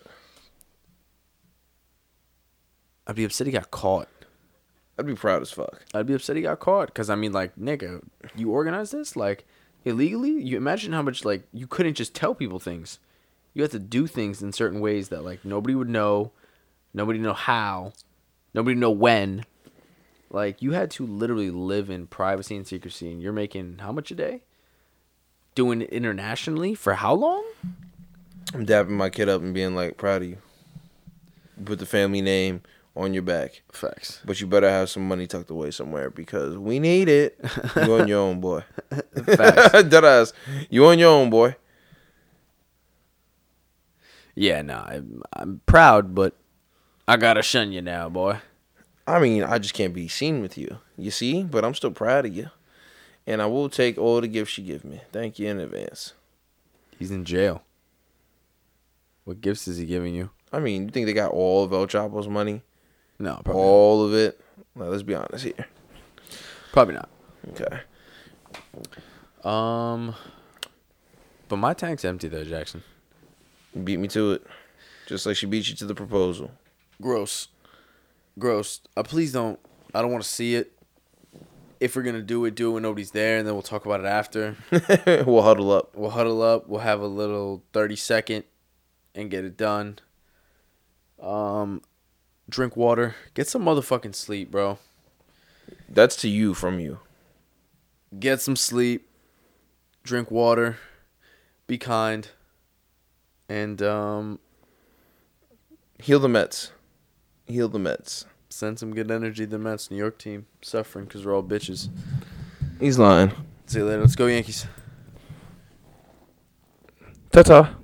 I'd be upset he got caught. I'd be proud as fuck. I'd be upset he got caught because I mean, like, nigga, you organized this like illegally. You imagine how much like you couldn't just tell people things. You had to do things in certain ways that like nobody would know, nobody know how, nobody know when. Like you had to literally live in privacy and secrecy, and you're making how much a day? Doing it internationally for how long? I'm dapping my kid up and being like, proud of you. Put the family name on your back. Facts. But you better have some money tucked away somewhere because we need it. You on your own, boy. Facts. Deadass. You on your own, boy. Yeah, no, I'm, I'm proud, but I gotta shun you now, boy. I mean, I just can't be seen with you. You see? But I'm still proud of you. And I will take all the gifts you give me. Thank you in advance. He's in jail. What gifts is he giving you? I mean, you think they got all of El Chapo's money? No, probably all of it? Now, let's be honest here. Probably not. Okay. Um, but my tank's empty though, Jackson. You beat me to it. Just like she beat you to the proposal. Gross, gross. Uh, please don't. I don't want to see it. If we're gonna do it, do it when nobody's there, and then we'll talk about it after. we'll huddle up. We'll huddle up. We'll have a little thirty second, and get it done. Um, drink water. Get some motherfucking sleep, bro. That's to you from you. Get some sleep. Drink water. Be kind. And um, Heal the Mets. Heal the Mets. send some good energy to the Mets, New York team, suffering because we're all bitches. He's lying. See you later. Let's go Yankees. Ta ta.